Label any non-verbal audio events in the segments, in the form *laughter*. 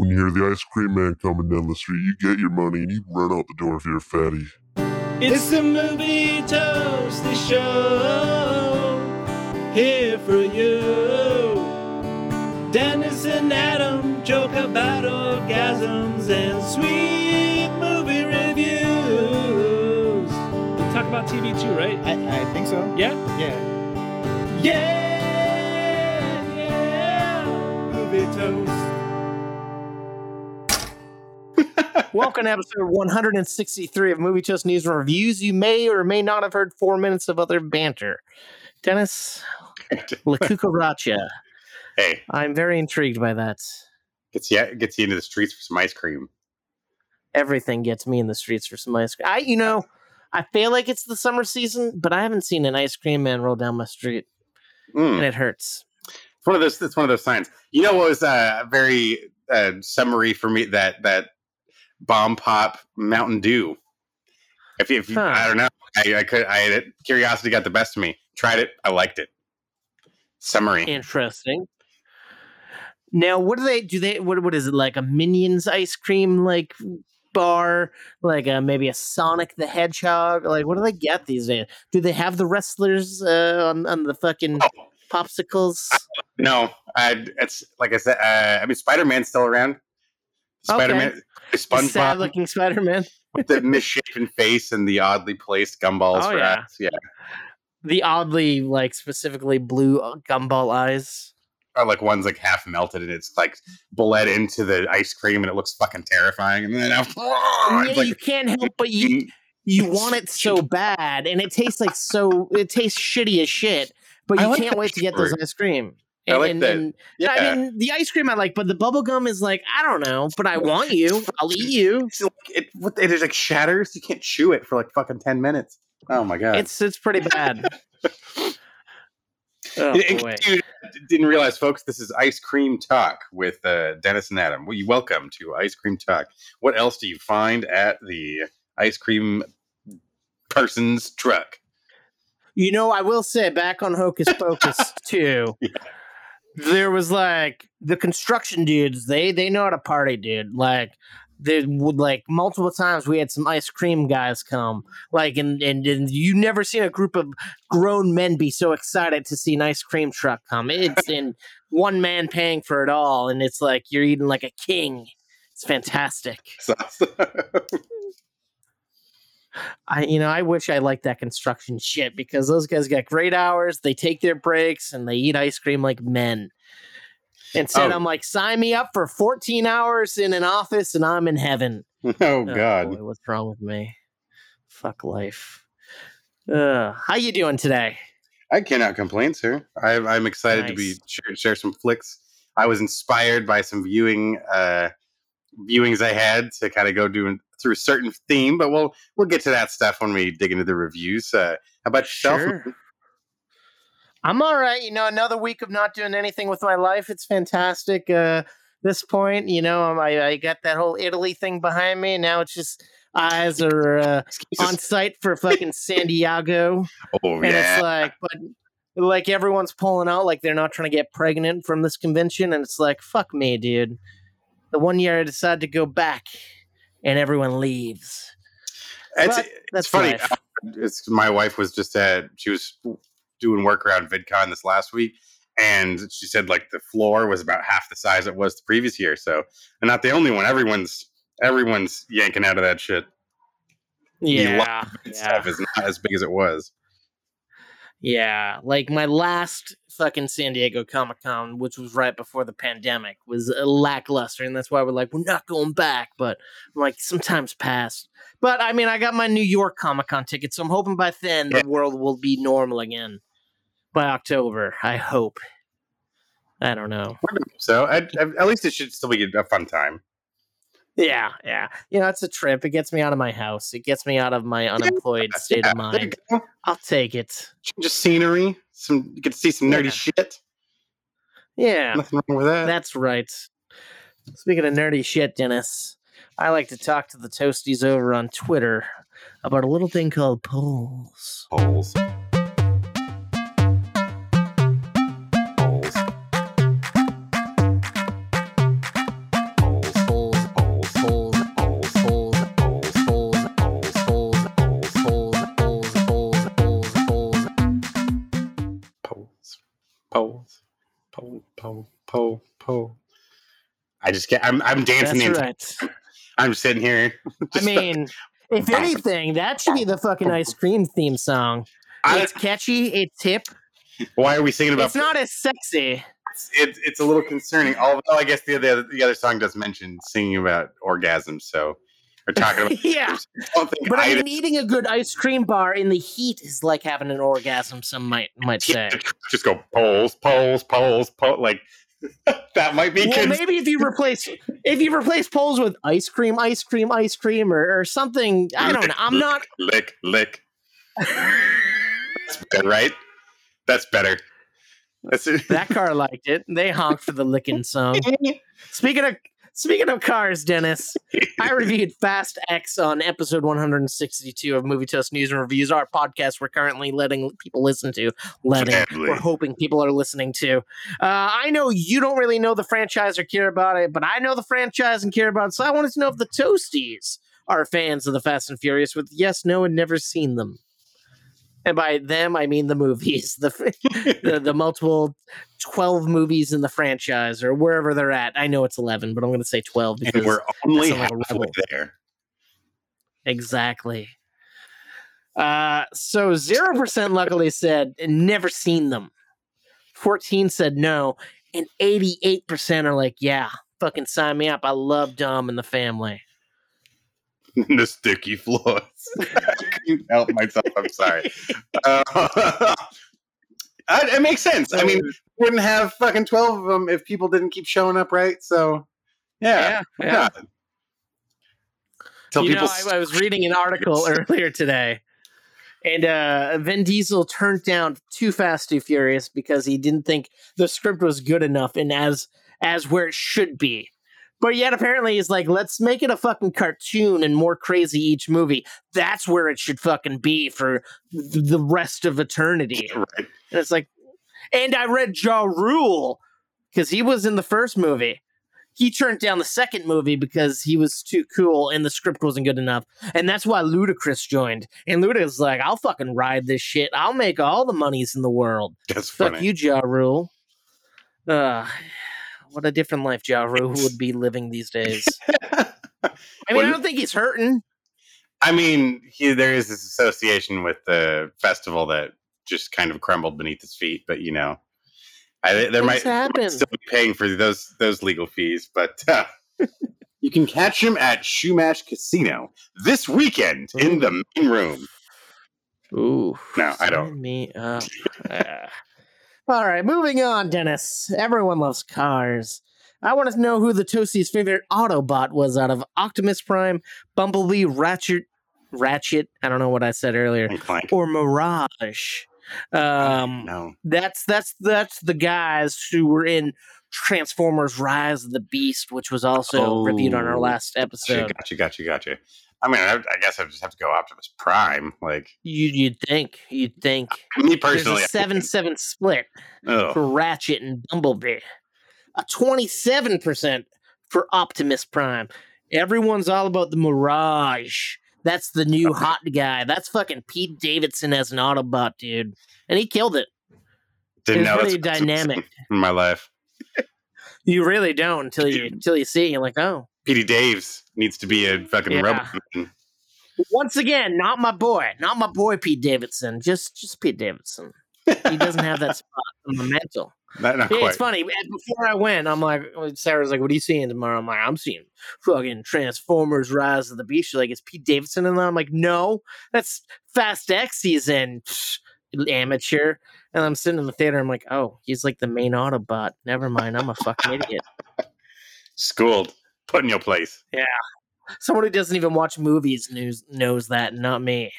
When you hear the ice cream man coming down the street, you get your money and you run out the door if you're a fatty. It's the movie toasty show here for you. Dennis and Adam joke about orgasms and sweet movie reviews. We talk about TV too, right? I, I think so. Yeah? Yeah. Yeah! Yeah! Movie toast. Welcome to episode 163 of Movie Toast News and Reviews. You may or may not have heard four minutes of other banter. Dennis *laughs* La Cucaracha. Hey, I'm very intrigued by that. gets you gets you into the streets for some ice cream. Everything gets me in the streets for some ice cream. I, you know, I feel like it's the summer season, but I haven't seen an ice cream man roll down my street, Mm. and it hurts. It's one of those. It's one of those signs. You know what was uh, very uh, summary for me? That that bomb pop Mountain Dew. If, if Huh. I don't know, I, I could. I curiosity got the best of me. Tried it. I liked it. Summary. Interesting. Now, what do they do? They what? What is it like a Minions ice cream like bar? Like a, maybe a Sonic the Hedgehog? Like what do they get these days? Do they have the wrestlers uh, on on the fucking Oh, popsicles? no, I, it's like I said. Uh, I mean, Spider Man's still around. Spider Man, Sad SpongeBob, looking Spider Man. with the misshapen face and the oddly placed gumballs Oh, for yeah. eyes. Yeah, The oddly like specifically blue uh, gumball eyes. or like one's like half melted and it's like bled into the ice cream and it looks fucking terrifying. And then *laughs* after, Yeah, like you can't help but you *laughs* you want it so bad, and it tastes like so. It tastes shitty as shit, but you like can't wait to get those ice cream. I like that. and- yeah. I mean, the ice cream I like, but the bubble gum is like I don't know, but I want you. I'll eat you. It's like, it, it is like shatters. You can't chew it for like fucking ten minutes. Oh my god! It's it's pretty bad. *laughs* oh In- in boy. you didn't realize, folks, this is Ice Cream Talk with uh, Dennis and Adam. Well, you welcome to Ice Cream Talk. What else do you find at the ice cream person's truck? You know, I will say back on Hocus Pocus *laughs* too. Yeah. There was like the construction dudes. They they know how to party, dude. Like they would like multiple times we had some ice cream guys come. Like and and, and you never seen a group of grown men be so excited to see an ice cream truck come. It's in *laughs* one man paying for it all, and it's like you're eating like a king. It's fantastic. *laughs* I you know I wish I liked that construction shit because those guys got great hours. They take their breaks and they eat ice cream like men. Instead, Oh. I'm like, sign me up for 14 hours in an office and I'm in heaven. *laughs* oh god! boy, what's wrong with me? Fuck life. Uh, how you doing today? I cannot complain, sir. I, I'm excited to be Nice. share, share some flicks. I was inspired by some viewing uh, viewings I had to kind of go doing through a certain theme, but we'll we'll get to that stuff when we dig into the reviews. Uh, how about yourself? Sure. I'm all right. You know, another week of not doing anything with my life. It's fantastic. Uh, this point, you know, um, I, I got that whole Italy thing behind me. And now it's just eyes are uh, on site for fucking San Diego. oh And yeah, it's like, but like everyone's pulling out, like they're not trying to get pregnant from this convention. And it's like, fuck me, dude. The one year I decided to go back and everyone leaves. it's, but it's that's funny. life. It's my wife was just at she was doing work around VidCon this last week, and she said like the floor was about half the size it was the previous year. So, and not the only one. Everyone's everyone's yanking out of that shit. Yeah. Vid yeah. Stuff is not as big as it was. Yeah, like my last fucking San Diego Comic Con, which was right before the pandemic, was lackluster, and that's why we're like, we're not going back. But I'm like, sometimes pass. But I mean, I got my New York Comic Con ticket, so I'm hoping by then Yeah. the world will be normal again. By October, I hope. I don't know. So at least it should still be a fun time. Yeah, yeah. You know, it's a trip. It gets me out of my house. It gets me out of my unemployed *laughs* state Yeah, of mind. I'll take it. Just scenery. Some you get to see some nerdy Yeah. shit. Yeah. Nothing wrong with that. That's right. Speaking of nerdy shit, Dennis, I like to talk to the toasties over on Twitter about a little thing called polls. Holes. Pole. I just get. I'm I'm dancing. That's the entire, right. *laughs* I'm sitting here. *laughs* I mean, if *laughs* anything, that should be the fucking ice cream theme song. I- It's catchy. It's hip. why are we singing about? It's not as sexy. It's it's a little concerning. Although I guess the other the other song does mention singing about orgasms. So we're talking about. yeah, I but I mean, eating a good ice cream bar in the heat is like having an orgasm. Some might might say. just go poles, poles, poles, poles. Like *laughs* that might be. Well, cons- maybe if you replace if you replace poles with ice cream, ice cream, ice cream, or, or something. I don't know. I'm not. lick, lick. That's better, right? That's better. That's it. That car liked it. They honked for the licking song. *laughs* Speaking of speaking of cars, Dennis, I reviewed Fast X on episode 162 of Movie Toast News and Reviews, our podcast we're currently letting people listen to. Letting Gladly. we're hoping people are listening to. Uh, I know you don't really know the franchise or care about it, but I know the franchise and care about it. So I wanted to know if the Toasties are fans of the Fast and Furious with yes, no, and never seen them. And by them, I mean the movies, the *laughs* the, the multiple 12 movies in the franchise or wherever they're at. I know it's 11, but I'm going to say 12 because and we're only halfway rebel. there. exactly. Uh, so 0% luckily said never seen them. 14 said no, and 88% are like, yeah, fucking sign me up. I love Dom and the family. *laughs* the sticky floors. *laughs* I couldn't help myself. I'm sorry. Uh, *laughs* I- it makes sense. I mean, wouldn't have fucking twelve of them if people didn't keep showing up, right? So, yeah, yeah. yeah. Tell you know, people I, I was reading an article earlier today, and uh, Vin Diesel turned down Too Fast, Too Furious because he didn't think the script was good enough and as as where it should be. But yet, apparently, he's like, let's make it a fucking cartoon and more crazy each movie. That's where it should fucking be for th- the rest of eternity. *laughs* right. And it's like, and I read Ja Rule because he was in the first movie. He turned down the second movie because he was too cool and the script wasn't good enough. And that's why Ludacris joined. And Ludacris like, I'll fucking ride this shit. I'll make all the monies in the world. That's Fuck funny. you, Ja Rule. Uh, what a different life Ja Rule would be living these days. *laughs* I mean, I don't think he's hurting. I mean, he, there is this association with the festival that just kind of crumbled beneath his feet, but you know, I, there Things might, happen. still be paying for those those legal fees, but uh, *laughs* you can catch him at Chumash Casino this weekend in the main room. Ooh. No, I don't. Me up. All right, moving on, Dennis. Everyone loves cars. I want to know who the Toastie's favorite Autobot was out of Optimus Prime, Bumblebee, Ratchet, Ratchet. I don't know what I said earlier, or Mirage. Um, no, that's that's that's the guys who were in Transformers: Rise of the Beast, which was also reviewed on our Oh, last episode. gotcha, gotcha, gotcha. I mean, I, I guess I just have to go Optimus Prime. Like You, you'd think, you'd think. *laughs* me personally, a seven-seven split. Ugh. for Ratchet and Bumblebee. A 27% for Optimus Prime. Everyone's all about the Mirage. That's the new hot guy. That's fucking Pete Davidson as an Autobot, dude. And he killed it. didn't It's know really dynamic. in my life. *laughs* You really don't until you until you see. You're like, oh. Petey Daves needs to be a fucking Yeah. robot. Once again, not my boy. Not my boy Pete Davidson. Just just Pete Davidson. He doesn't have that spot on the mantle. Not, not Yeah, quite. it's funny. Before I went, I'm like, Sarah's like, "What are you seeing tomorrow?" I'm like, "I'm seeing fucking Transformers: Rise of the Beast." She's like, "Is Pete Davidson in that?" I'm like, "No, that's Fast X he's in." Amateur. And I'm sitting in the theater. I'm like, "Oh, he's like the main Autobot." Never mind. I'm a fucking idiot. *laughs* Schooled. Put in your place. Yeah. Someone who doesn't even watch movies knows knows that, not me.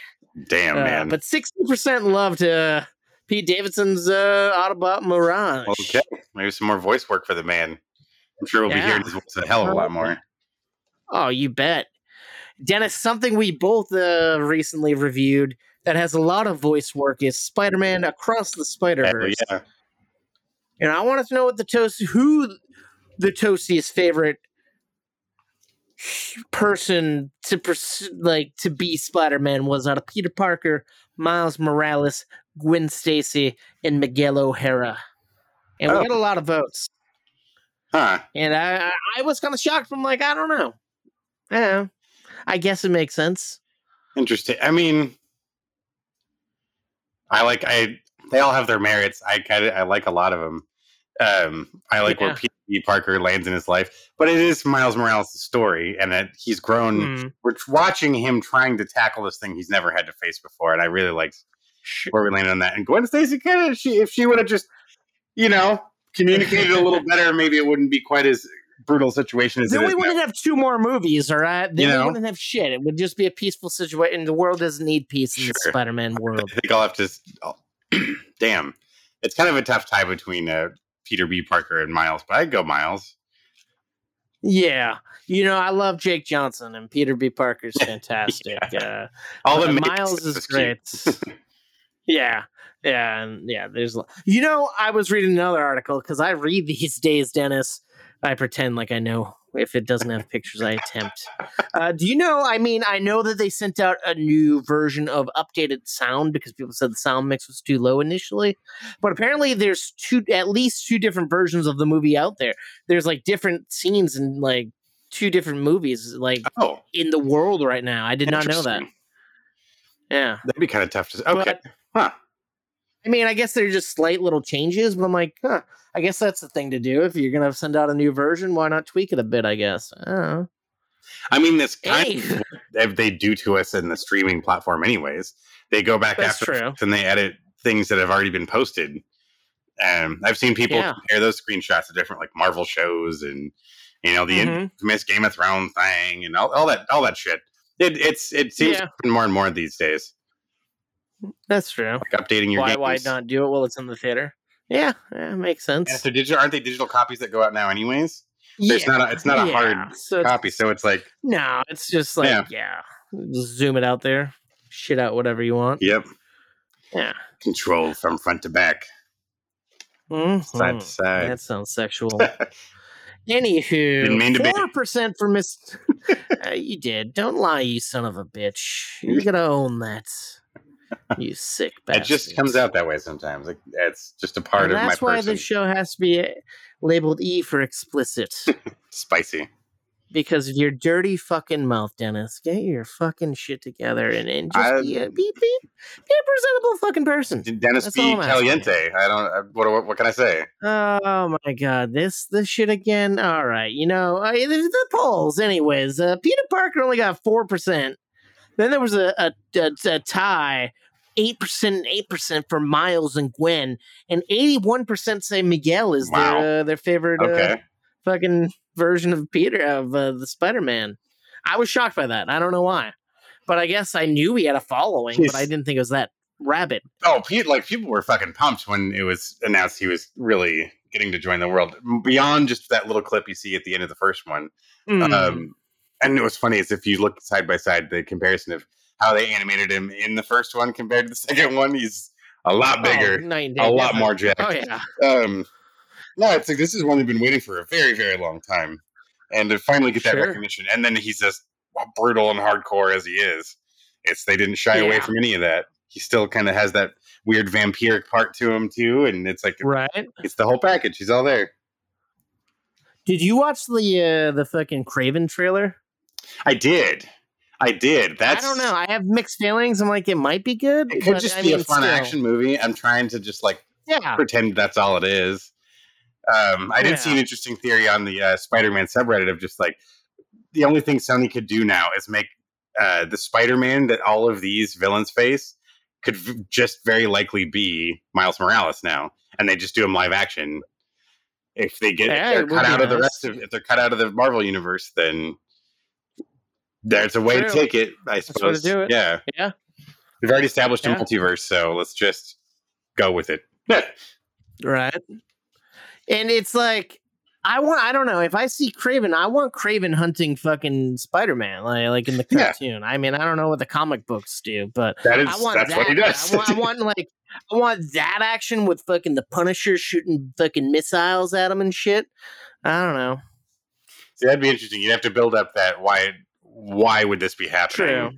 Damn, Uh, man. But sixty percent loved uh, Pete Davidson's uh, Autobot Mirage. Okay. Maybe some more voice work for the man. I'm sure we'll be hearing his voice a hell of a lot more. Oh, you bet. Dennis, something we both uh, recently reviewed that has a lot of voice work is Spider Man Across the Spider Verse. yeah. And I wanted to know what the toast, who the Toastie's favorite person to pers- like to be Spider Man was out of Peter Parker, Miles Morales, Gwen Stacy, and Miguel O'Hara. And Oh. we got a lot of votes. Huh. and I I, I was kind of shocked. I'm like, I don't know. Yeah, I guess it makes sense. Interesting. I mean, I like I. They all have their merits. I kind of I like a lot of them. Um, I like where Yeah. Parker lands in his life, but it is Miles Morales' story, and that he's grown. Mm. We're watching him trying to tackle this thing he's never had to face before, and I really liked where we landed on that. And Gwen Stacy kind of she if she would have just, you know, communicated a little *laughs* better, maybe it wouldn't be quite as brutal situation as Then we wouldn't have two more movies, all right? Then You know? we wouldn't have shit. It would just be a peaceful situation. The world doesn't need peace in the Spider-Man world. I think I'll have to. oh, *clears throat* damn, it's kind of a tough tie between uh, Peter B. Parker and Miles, but I'd go Miles. Yeah, you know, I love Jake Johnson and Peter B. Parker's *laughs* fantastic. uh, All the Miles is is great. *laughs* yeah, yeah, and yeah. There's, you know, I was reading another article because I read these days, Dennis. I pretend like I know. If it doesn't have pictures, I attempt. Uh, do you know? I mean, I know that they sent out a new version of updated sound because people said the sound mix was too low initially. But apparently, there's two, at least two different versions of the movie out there. There's like different scenes in like two different movies, like Oh, in the world right now. I did not know that. Yeah. That'd be kind of tough to. say. Okay, But- huh? I mean, I guess they're just slight little changes, but I'm like, huh, I guess that's the thing to do. If you're gonna send out a new version, why not tweak it a bit? I guess. I. I mean, that's kind Hey. of what they do to us in the streaming platform, anyways. They go back That's after true. and they edit things that have already been posted. Um, I've seen people Yeah. compare those screenshots of different like Marvel shows and you know the Mhm. infamous Game of Thrones thing and all, all that all that shit. It it's it seems Yeah. to more and more these days. That's true. Like updating your Why games. why not do it while it's in the theater? Yeah, yeah makes And sense. if they're digital, aren't they digital copies that go out now, anyways? Yeah, not a, it's not a yeah. hard so copy, so it's like, No, it's just like Yeah. yeah. Just zoom it out there, shit out whatever you want. yep, Yeah. control from front to back, side Mhm. to side. That sounds sexual. *laughs* Anywho, Didn't mean to be. four percent for Miss. *laughs* uh, you did. Don't lie, you son of a bitch. You gotta own that. You sick *laughs* It just comes out that way sometimes. Like it's just a part And of my that's why person. this show has to be uh, labeled E for explicit. *laughs* Spicy. because of your dirty fucking mouth, Dennis. Get your fucking shit together and, and just I- be, a, be, be, be a presentable fucking person. Dennis That's. Caliente. I don't. uh, What, what what can I say? Oh my god, this this shit again. All right, you know uh, the, the polls. Anyways, uh, Peter Parker only got four percent. Then there was a a, a, a tie, eight percent and eight percent for Miles and Gwen, and eighty one percent say Miguel is Wow. their uh, their favorite uh, Okay. fucking version of Peter of uh, the Spider Man. I was shocked by that. I don't know why, but I guess I knew he had a following, Jeez. but I didn't think it was that rabid. Oh, Pete, like people were fucking pumped when it was announced he was really getting to join the world. Beyond just that little clip you see at the end of the first one, Mm. um, and it was funny is if you look side by side the comparison of how they animated him in the first one compared to the *laughs* second one, he's a lot Oh, bigger, night and a day lot more jacked. Oh yeah. um no it's like this is one they've been waiting for a very very long time and to finally get that Sure. recognition and then he's as brutal and hardcore as he is it's they didn't shy away from any of that he still kind of has that weird vampiric part to him too and it's like Right. it's the whole package he's all there Did you watch the uh, the fucking Kraven trailer? I did i did that's I don't know. I have mixed feelings. I'm like, it might be good. it could just I be a fun still. action movie i'm trying to just like Yeah. pretend that's all it is. Um, I did see an interesting theory on the uh, Spider-Man subreddit of just like the only thing Sony could do now is make uh, the Spider-Man that all of these villains face could v- just very likely be Miles Morales now, and they just do him live action. If they get Yeah, if they're cut out of the rest of if they're cut out of the Marvel universe, then there's a way to take it. I the way to suppose. do it. Yeah, Yeah. We've already established a multiverse, so let's just go with it. Right. And it's like I want I don't know, if I see Kraven, I want Kraven hunting fucking Spider-Man, like like in the Yeah. cartoon. I mean, I don't know what the comic books do, but That is I want that's that. what he does. I want, I want like I want that action with fucking the Punisher shooting fucking missiles at him and shit. I don't know. See, that'd be interesting. You'd have to build up that why why would this be happening? True.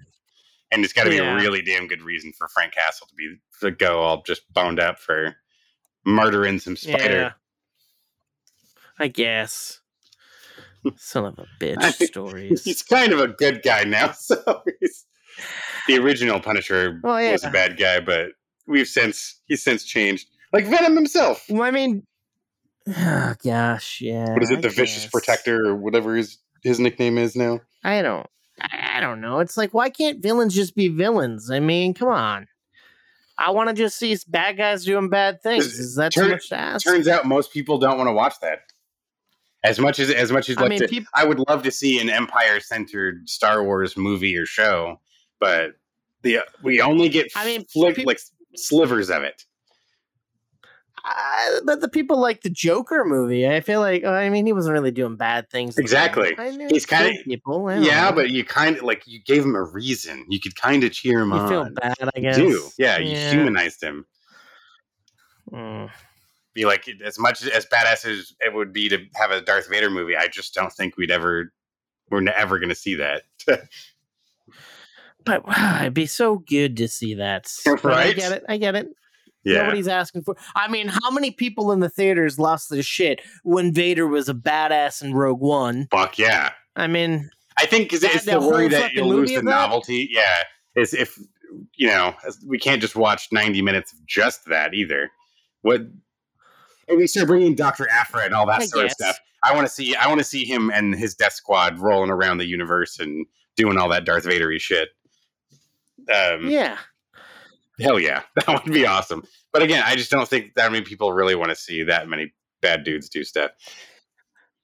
And it's got to be Yeah. a really damn good reason for Frank Castle to be to go all just boned up for murdering some spider. I guess. Son of a bitch *laughs* stories. He's kind of a good guy now. *laughs* So he's, the original Punisher Oh, yeah. was a bad guy, but we've since he's since changed. Like Venom himself. Well, I mean, oh, *sighs* gosh, yeah. What is it? I The Vicious. Protector or whatever his his nickname is now. I don't. I don't know. It's like, why can't villains just be villains? I mean, come on. I want to just see bad guys doing bad things. Is- that too much to ask? Turns out most people don't want to watch that. As much as as much as I like mean, to, peop- I would love to see an Empire centered Star Wars movie or show, but the we only get I mean, flick, peop- like slivers of it. Uh, but the people like the Joker movie. I feel like, I mean, he wasn't really doing bad things. Exactly. He's kinda- people. I Yeah, know. but you kind of like you gave him a reason. You could kind of cheer him you on. feel bad. I You guess. do. Yeah, you Yeah. humanized him. Mm. Be like as much as badass as it would be to have a Darth Vader movie. I just don't think we'd ever we're never going to see that. *laughs* But wow, *sighs* it'd be so good to see that. But I get it. I get it. Yeah. Nobody's asking for. I mean, how many people in the theaters lost their shit when Vader was a badass in Rogue One? Fuck yeah. I mean, I think That- it's the worry that you'll lose the of that? novelty. Yeah, is if you know we can't just watch ninety minutes of just that either. What? And we start bringing Doctor Aphra and all that I sort guess. of stuff. I want to see. I want to see him and his Death Squad rolling around the universe and doing all that Darth Vadery shit. Um, yeah. Hell yeah, *laughs* that would be awesome. But again, I just don't think that many people really want to see that many bad dudes do stuff.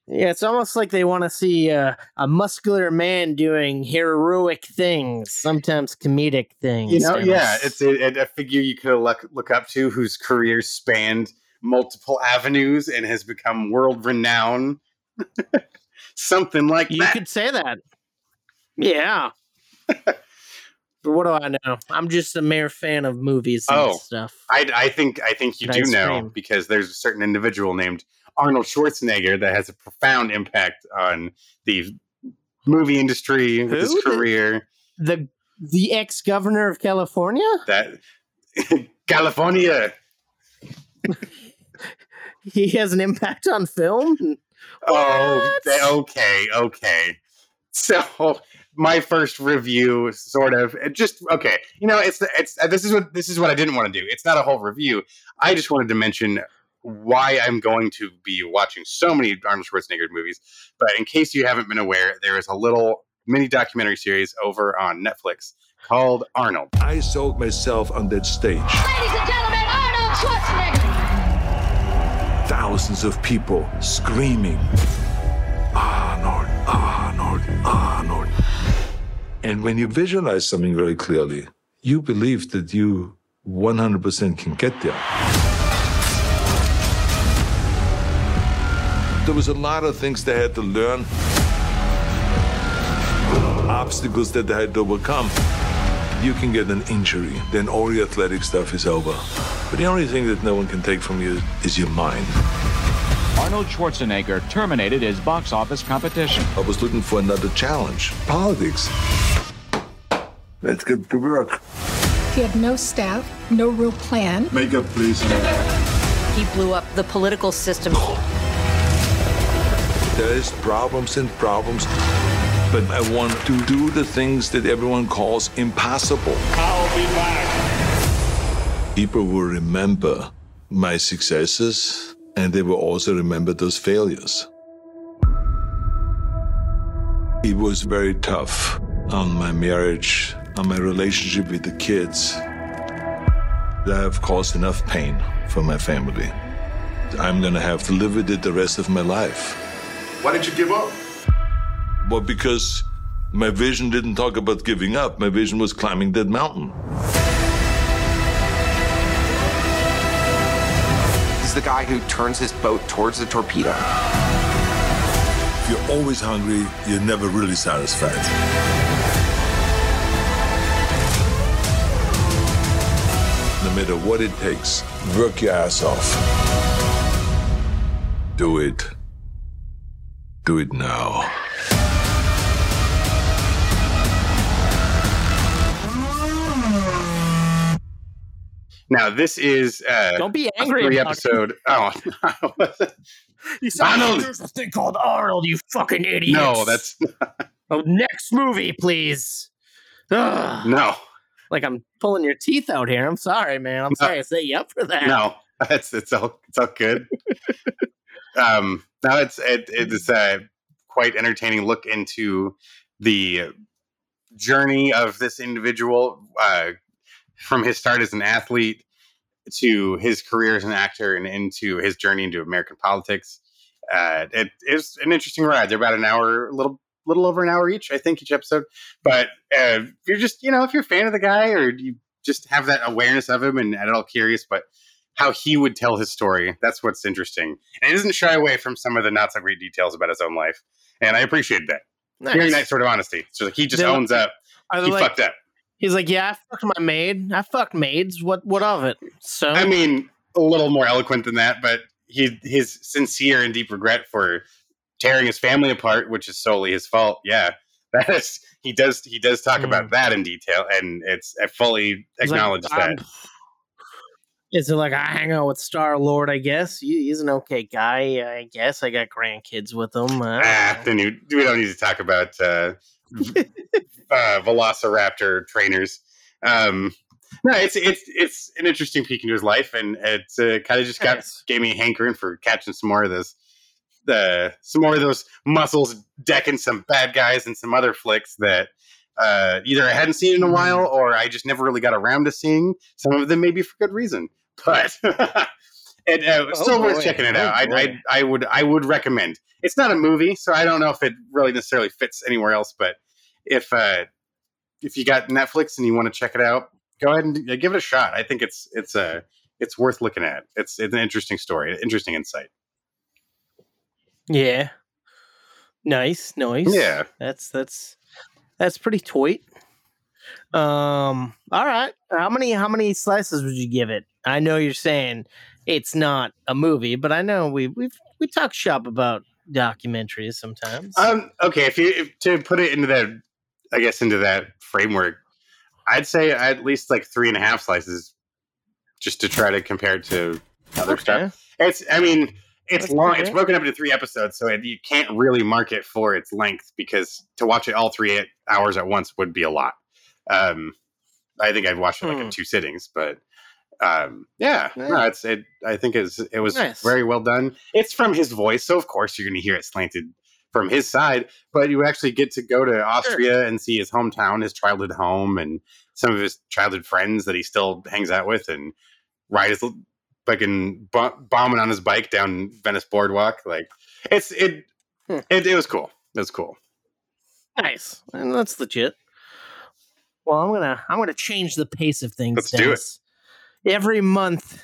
Yeah, it's almost like they want to see uh, a muscular man doing heroic things, sometimes comedic things. You know, yeah, it's a, a figure you could look look up to whose career spanned multiple avenues and has become world renowned. *laughs* Something like you that. could say that. Yeah. *laughs* but what do I know? I'm just a mere fan of movies and Oh, stuff. I, I think I think you do know cream. because there's a certain individual named Arnold Schwarzenegger that has a profound impact on the movie industry, with his career. The the ex governor of California. That *laughs* California. *laughs* He has an impact on film. Oh, What? th- okay, okay. So my first review, sort of, it just okay. You know, it's it's uh, this is what this is what I didn't want to do. It's not a whole review. I just wanted to mention why I'm going to be watching so many Arnold Schwarzenegger movies. But in case you haven't been aware, there is a little mini documentary series over on Netflix called Arnold. I sold myself on that stage. Ladies and gentlemen, Arnold Schwarzenegger. Thousands of people screaming, Arnold, Arnold, Arnold. And when you visualize something very clearly, you believe that you 100% can get there. There was a lot of things they had to learn, obstacles that they had to overcome. You can get an injury, then all your athletic stuff is over. But the only thing that no one can take from you is your mind. Arnold Schwarzenegger terminated his box office competition. I was looking for another challenge. Politics. Let's get to work. He had no staff, no real plan. Makeup, please. He blew up the political system. There is problems and problems, but I want to do the things that everyone calls impossible. I'll be back. People will remember my successes, and they will also remember those failures. It was very tough on my marriage, on my relationship with the kids. I have caused enough pain for my family. I'm gonna have to live with it the rest of my life. Why did you give up? Well, because my vision didn't talk about giving up. My vision was climbing that mountain. The guy who turns his boat towards the torpedo. If you're always hungry, you're never really satisfied. No matter what it takes, work your ass off. Do it. Do it now. Now this is uh, Don't be angry three episode. Oh *laughs* You saw Arnold! there's a thing called Arnold, you fucking idiot. no, that's *laughs* oh, next movie, please. Ugh. no, Like I'm pulling your teeth out here. I'm sorry, man. I'm No. sorry I set you up for that. no. *laughs* That's it's all it's all good. um, now it's it, it's a quite entertaining look into the journey of this individual uh, from his start as an athlete to his career as an actor and into his journey into American politics. Uh, it is an interesting ride. They're about an hour, a little little over an hour each, I think, each episode. But uh, if you're just you know if you're a fan of the guy or you just have that awareness of him and at all curious, but how he would tell his story, that's what's interesting. And he doesn't shy away from some of the not so great details about his own life, and I appreciate that. Very nice sort of honesty. So like, he just They're- owns up. He like- fucked up. He's like, yeah, I fucked my maid. I fucked maids. What? What of it? So I mean, a little more eloquent than that, but he his sincere and deep regret for tearing his family apart, which is solely his fault. Yeah, *laughs* that is he does he does talk about that in detail, and it's I fully Hmm. He's like, acknowledge that. I'm- *sighs* Is it like I hang out with Star Lord? I guess he, he's an okay guy. I guess I got grandkids with him. I Ah, know. then you, we don't need to talk about uh, *laughs* uh, Velociraptor trainers. Um, no, it's it's it's an interesting peek into his life, and it's uh, kind of just got gave me a hankering for catching some more of this, the some more of those muscles decking some bad guys and some other flicks that uh, either I hadn't seen in a while or I just never really got around to seeing. Some of them maybe for good reason, but *laughs* it uh, Oh, still worth checking it Oh, out. I, I. I would I would recommend. It's not a movie, so I don't know if it really necessarily fits anywhere else. But if uh, if you got Netflix and you want to check it out, go ahead and give it a shot. I think it's it's uh, it's worth looking at. It's it's an interesting story, interesting insight. Yeah. Nice, nice. Yeah. That's that's that's pretty toit. Um all right. How many how many slices would you give it? I know you're saying it's not a movie, but I know we we've we talk shop about documentaries sometimes. Um, okay, if you if, to put it into that, I guess into that framework, I'd say at least like three and a half slices, just to try to compare it to other Okay. stuff. It's, I mean, it's That's long. It's broken up into three episodes, so it, you can't really mark it for its length because to watch it all three hours at once would be a lot. Um, I think I've watched it like in Hmm. two sittings, but um, yeah, Yeah. no, it's it. I think it's it was Nice. very well done. It's from his voice, so of course you're going to hear it slanted from his side. But you actually get to go to Austria and see his hometown, his childhood home, and some of his childhood friends that he still hangs out with, and ride his fucking bo- bombing on his bike down Venice Boardwalk. Like it's it Hmm. it, it was cool. It was cool. Nice. And that's legit. Well, I'm gonna I'm gonna change the pace of things. Let's do it. Every month,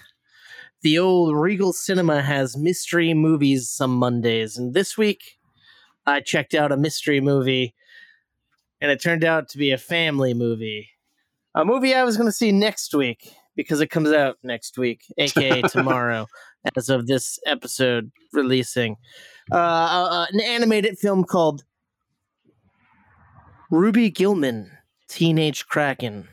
the old Regal Cinema has mystery movies some Mondays, and this week I checked out a mystery movie, and it turned out to be a family movie, a movie I was gonna see next week because it comes out next week, *laughs* aka tomorrow, as of this episode releasing. Uh, uh, an animated film called Ruby Gillman, Teenage Kraken.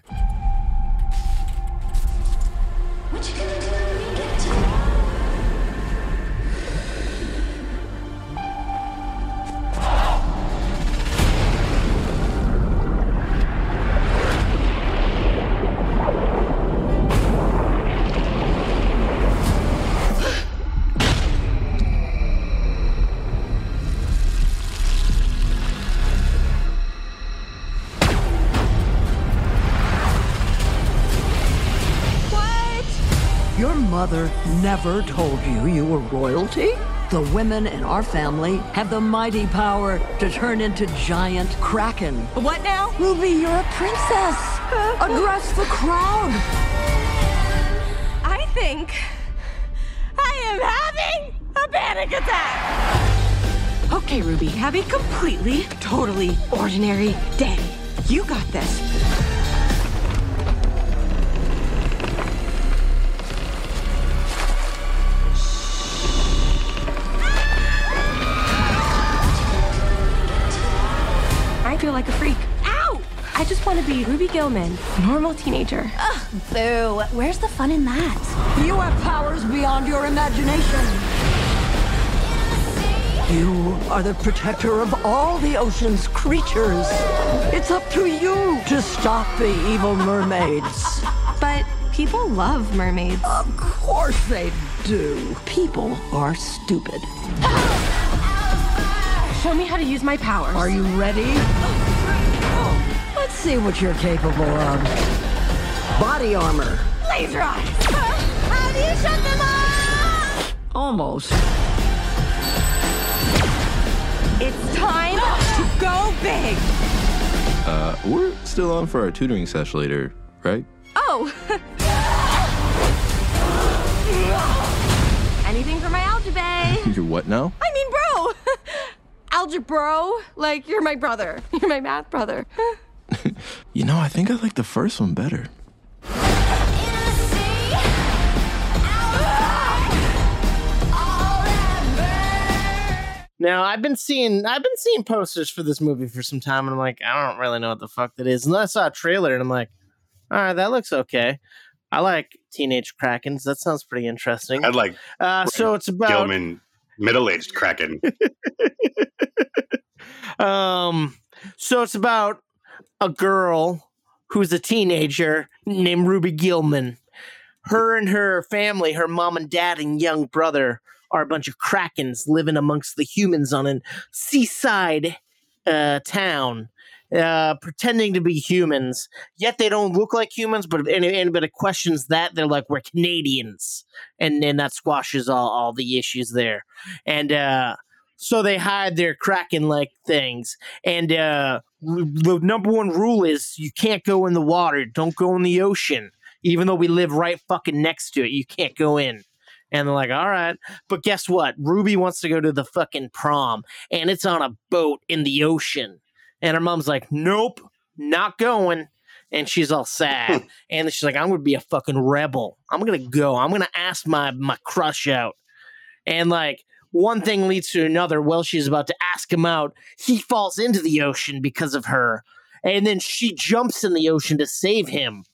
Mother never told you you were royalty? The women in our family have the mighty power to turn into giant kraken. What now? Ruby, you're a princess. *laughs* Address the crowd. I think I am having a panic attack. Okay, Ruby, have a completely, totally ordinary day. You got this. Feel like a freak. Ow! I just want to be Ruby Gillman, normal teenager. Ugh, boo. Where's the fun in that? You have powers beyond your imagination. You are the protector of all the ocean's creatures. It's up to you to stop the evil mermaids. But people love mermaids. Of course they do. People are stupid. Show me how to use my powers. Are you ready? Let's see what you're capable of. Body armor. Laser eyes. How do you shut them off? Almost. It's time to go big. Uh, we're still on for our tutoring session later, right? Oh. *laughs* Anything for my algebra. *laughs* You're what now? I mean, bro. *laughs* Algebro. Like, you're my brother. You're my math brother. *laughs* You know, I think I like the first one better. Now I've been seeing I've been seeing posters for this movie for some time, and I'm like, I don't really know what the fuck that is. And then I saw a trailer, and I'm like, all right, that looks okay. I like Teenage Krakens. That sounds pretty interesting. I'd like Uh, so it's about Gillman, middle-aged Kraken. *laughs* um, so it's about a girl who's a teenager named Ruby Gillman. Her and her family, her mom and dad and young brother, are a bunch of krakens living amongst the humans on a seaside uh, town, uh, pretending to be humans. Yet they don't look like humans. But if any- anybody questions that, they're like, "We're Canadians," and then that squashes all all the issues there. And uh, so they hide their kraken like things. And uh, the number one rule is you can't go in the water. Don't go in the ocean. Even though we live right fucking next to it, you can't go in. And they're like, all right. But guess what? Ruby wants to go to the fucking prom, and it's on a boat in the ocean. And her mom's like, nope, not going. And she's all sad. *laughs* and she's like, I'm going to be a fucking rebel. I'm going to go. I'm going to ask my, my crush out. And like, one thing leads to another. While she's about to ask him out, he falls into the ocean because of her. And then she jumps in the ocean to save him.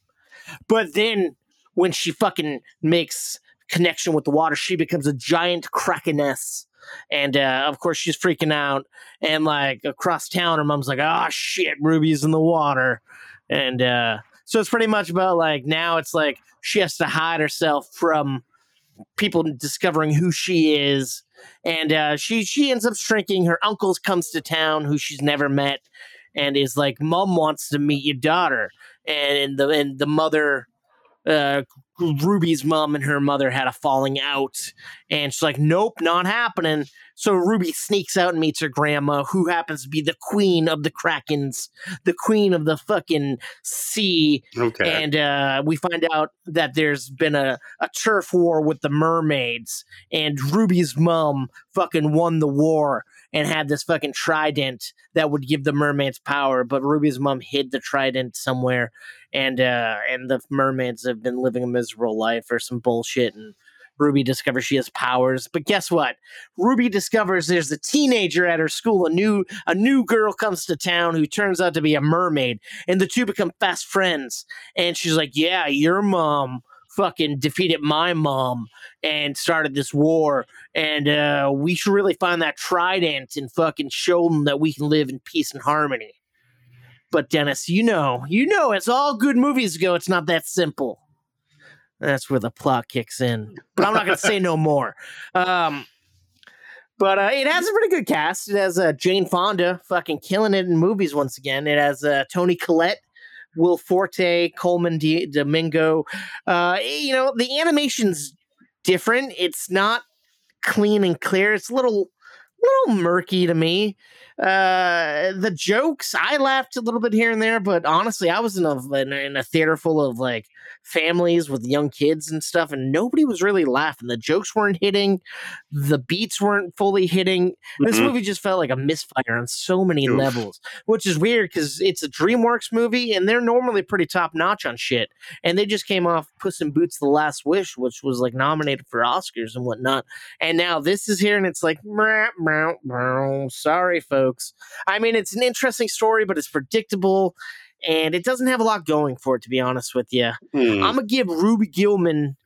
But then when she fucking makes connection with the water, she becomes a giant krakeness. And uh, of course, she's freaking out. And like across town, her mom's like, "Oh shit, Ruby's in the water." And uh, so it's pretty much about like now it's like she has to hide herself from people discovering who she is. And uh, she she ends up shrinking. Her uncle comes to town, who she's never met, and is like, "Mom wants to meet your daughter." And the and the mother uh, Ruby's mom and her mother had a falling out, and she's like, "Nope, not happening." So Ruby sneaks out and meets her grandma, who happens to be the queen of the Krakens, the queen of the fucking sea. Okay. And uh, we find out that there's been a, a turf war with the mermaids, and Ruby's mom fucking won the war and had this fucking trident that would give the mermaids power, but Ruby's mom hid the trident somewhere, and uh, and the mermaids have been living a miserable life or some bullshit, and Ruby discovers she has powers. But guess what? Ruby discovers there's a teenager at her school. A new a new girl comes to town who turns out to be a mermaid, and the two become fast friends. And she's like, "Yeah, your mom." fucking defeated my mom and started this war and uh, we should really find that trident and fucking show them that we can live in peace and harmony but dennis you know you know as all good movies go it's not that simple that's where the plot kicks in but i'm not gonna say no more um but uh, it has a pretty good cast. It has uh, Jane Fonda fucking killing it in movies once again. It has uh, Toni Collette, Will Forte, Coleman D- Domingo. Uh, you know, the animation's different. It's not clean and clear. It's a little, little murky to me. Uh, the jokes, I laughed a little bit here and there, but honestly, I was in a, in a theater full of like families with young kids and stuff, and nobody was really laughing. The jokes weren't hitting, the beats weren't fully hitting. This Mhm. movie just felt like a misfire on so many Oof. levels, which is weird because it's a DreamWorks movie, and they're normally pretty top notch on shit. And they just came off Puss in Boots: The Last Wish, which was like nominated for Oscars and whatnot. And now this is here, and it's like, "Meow, meow, meow." sorry, folks. I mean, it's an interesting story, but it's predictable. And it doesn't have a lot going for it, to be honest with you. Hmm. I'm gonna give Ruby Gillman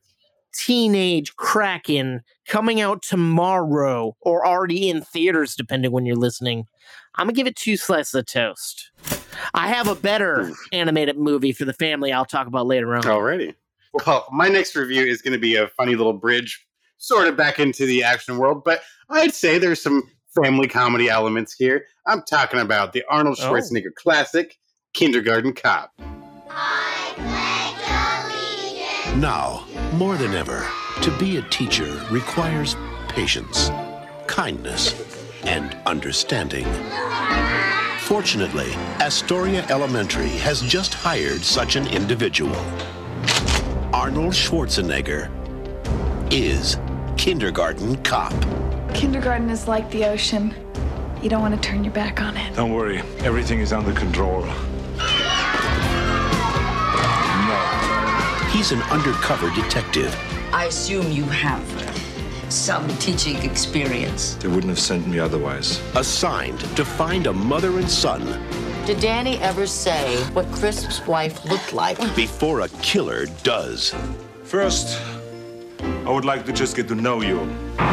Teenage Kraken coming out tomorrow or already in theaters, depending when you're listening. I'm gonna give it two slices of toast. I have a better animated movie for the family I'll talk about later on. Already. Well, my next review is going to be a funny little bridge, sort of back into the action world, but I'd say there's some family comedy elements here. I'm talking about the Arnold Oh. Schwarzenegger classic, Kindergarten Cop. Now, more than ever, to be a teacher requires patience, kindness, and understanding. Fortunately, Astoria Elementary has just hired such an individual. Arnold Schwarzenegger is Kindergarten Cop. Kindergarten is like the ocean. You don't want to turn your back on it. Don't worry, everything is under control. He's an undercover detective. I assume you have some teaching experience. They wouldn't have sent me otherwise. Assigned to find a mother and son Did Danny ever say what Crisp's wife looked like? before a killer does. First, I would like to just get to know you. Ha,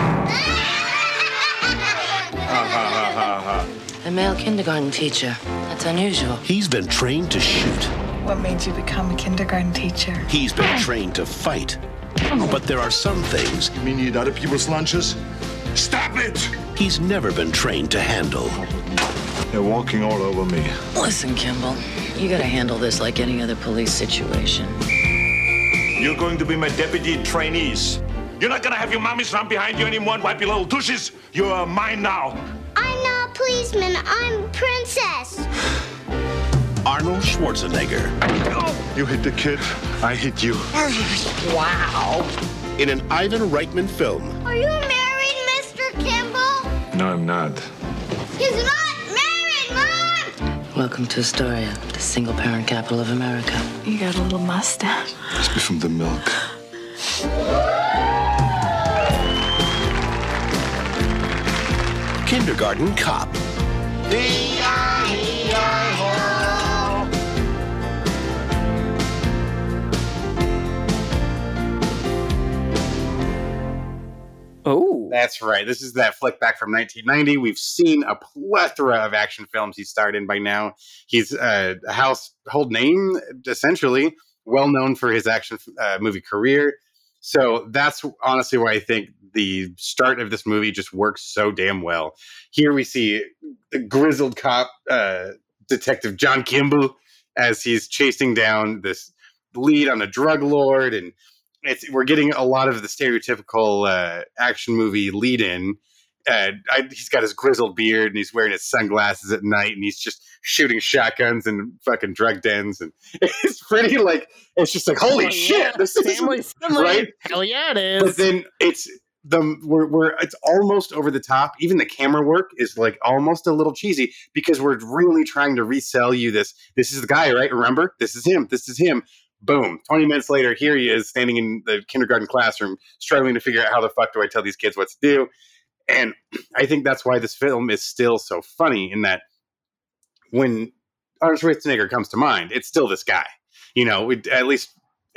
ha, ha, ha, ha. A male kindergarten teacher. That's unusual. He's been trained to shoot. What made you become a kindergarten teacher? He's been trained to fight. But there are some things. You mean eat other people's lunches? Stop it! He's never been trained to handle. They're walking all over me. Listen, Kimball, you gotta handle this like any other police situation. You're going to be my deputy trainees. You're not gonna have your mommies run behind you anymore and wipe your little douches. You're mine now. I'm not a policeman. I'm a princess. Arnold Schwarzenegger You hit the kid, I hit you. Wow. in an Ivan Reitman film. Are you married, Mr. Kimball? No, I'm not. He's not married, Mom! Welcome to Astoria, the single parent capital of America. You got a little mustache. Must be from the milk. Kindergarten Cop. Oh, That's right. This is that flick back from 1990. We've seen a plethora of action films he's starred in by now. He's uh, a household name, essentially, well known for his action uh, movie career. So that's honestly why I think the start of this movie just works so damn well. Here we see the grizzled cop, uh, Detective John Kimball, as he's chasing down this lead on a drug lord and it's we're getting a lot of the stereotypical uh, action movie lead in. Uh, I, he's got his grizzled beard and he's wearing his sunglasses at night and he's just shooting shotguns and fucking drug dens and *laughs* it's pretty like it's just like holy Oh, shit yeah, this is *laughs* family right? Hell yeah, it but then it's the we're, we're it's almost over the top. Even the camera work is like almost a little cheesy because we're really trying to resell you this this is the guy right? Remember? This is him. This is him boom 20 minutes later here he is standing in the kindergarten classroom struggling to figure out how the fuck do i tell these kids what to do? And i think that's why this film is still so funny in that when arnold schwarzenegger comes to mind it's still this guy. You know we, at least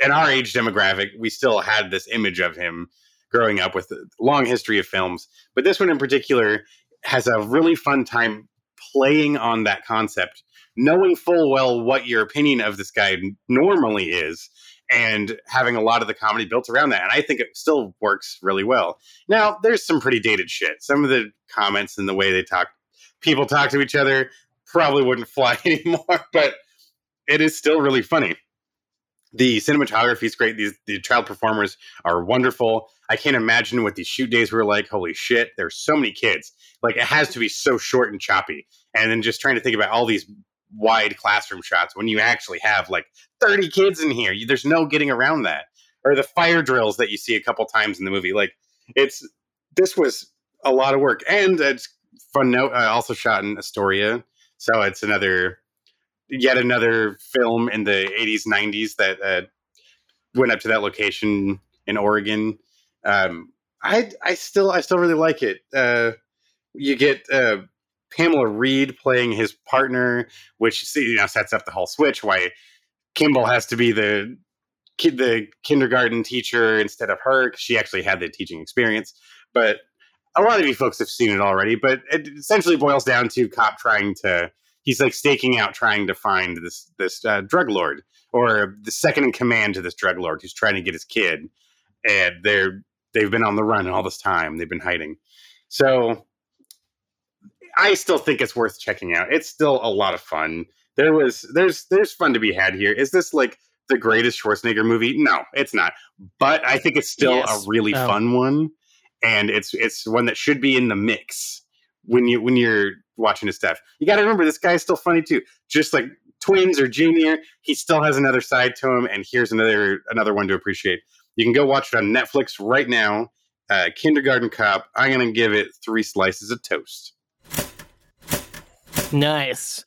in our age demographic we still had this image of him growing up with a long history of films. But this one in particular has a really fun time playing on that concept knowing full well what your opinion of this guy normally is and having a lot of the comedy built around that and i think it still works really well. Now there's some pretty dated shit. Some of the comments and the way they talk people talk to each other probably wouldn't *laughs* fly *laughs* anymore but it is still really funny the cinematography is great. These the child performers are wonderful. I can't imagine what these shoot days were like. Holy shit there's so many kids. Like it has to be so short and choppy. And then just trying to think about all these wide classroom shots when you actually have like 30 kids in here. You, there's no getting around that. Or the fire drills that you see a couple times in the movie. Like it's this was a lot of work. And it's fun note i also shot in astoria. So it's another yet another film in the 80s 90s that uh, went up to that location in oregon um, i i still i still really like it uh, you get uh, Pamela Reed playing his partner, which you know sets up the whole switch. Why Kimball has to be the kid, the kindergarten teacher instead of her. She actually had the teaching experience, but a lot of you folks have seen it already. But it essentially boils down to cop trying to. He's like staking out, trying to find this this uh, drug lord or the second in command to this drug lord who's trying to get his kid, and they're they've been on the run all this time. They've been hiding. So I still think it's worth checking out. It's still a lot of fun. There was there's there's fun to be had here. Is this like the greatest Schwarzenegger movie? No, it's not. But I think it's still Yes. a really Oh. fun one, and it's it's one that should be in the mix when you when you're watching his stuff. You got to remember this guy's still funny too. Just like twins or junior, he still has another side to him, and here's another another one to appreciate. You can go watch it on Netflix right now. Uh, Kindergarten Cop. I'm gonna give it three slices of toast. Nice.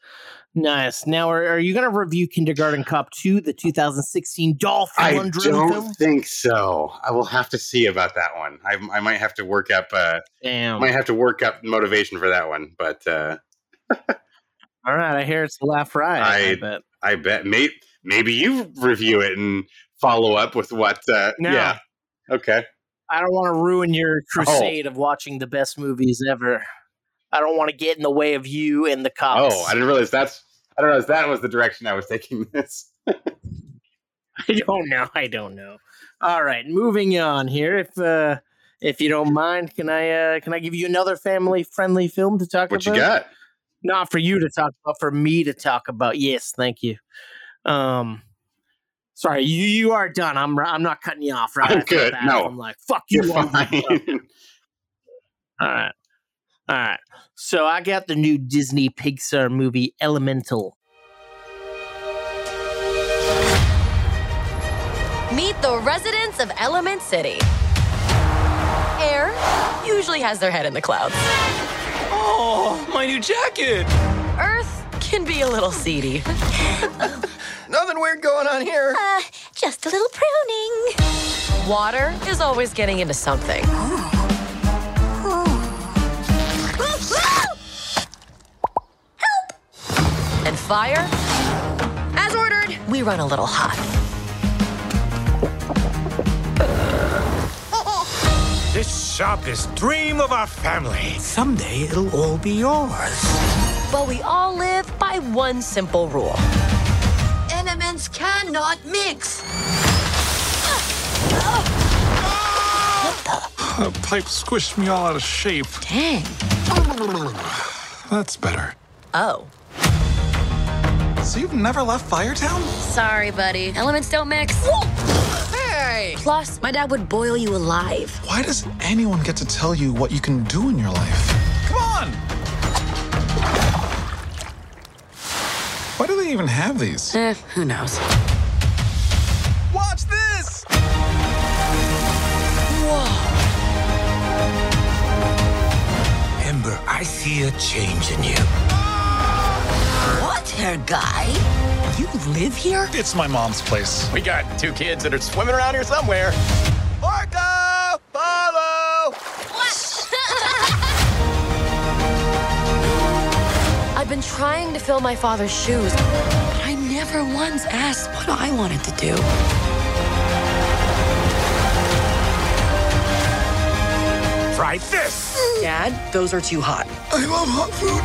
Nice. Now, are, are you going to review Kindergarten Cop 2, the 2016 Dolph Lundgren? I don't film? think so. I will have to see about that one. I, I might have to work up. Uh, Damn. might have to work up motivation for that one. But uh, All right, I hear it's a laugh riot. I, I bet. I bet may, maybe you review it and follow up with what. Uh, No. Yeah. Okay. I don't want to ruin Oh. your crusade of watching the best movies ever. I don't want to get in the way of you and the cops. Oh, I didn't realize that's. I don't know if that was the direction I was taking *laughs* this. I don't know. I don't know. All right, moving on here. If uh, if you don't mind, can I uh, can I give you another family friendly film to talk about? What you got? Not for you to talk about, for me to talk about. Yes, thank you. Um, sorry, you you are done. I'm I'm not cutting you off. Right I'm good. No. I'm like fuck you. *laughs* All right, all right. So I got the new Disney Pixar movie Elemental. Meet the residents of Element City. Air usually has their head in the clouds. Oh, my new jacket. Earth can be a little seedy. *laughs* Nothing weird going on here. Uh, just a little pruning. Water is always getting into something. And fire? As ordered, we run a little hot. This shop is dream of our family. Someday it'll all be yours. But we all live by one simple rule. Elements cannot mix. What the? A pipe squished me all out of shape. Dang. That's better. Oh. So you've never left Firetown? Sorry, buddy. Elements don't mix. Hey! Plus, my dad would boil you alive. Why does anyone get to tell you what you can do in your life? Come on! Why do they even have these? Eh, who knows? Watch this. Ember, I see a change in you. What, hair guy? You live here? It's my mom's place. We got two kids that are swimming around here somewhere. Orca, follow. *laughs* I've been trying to fill my father's shoes, but I never once asked what I wanted to do. Try this. Dad, those are too hot. I love hot food.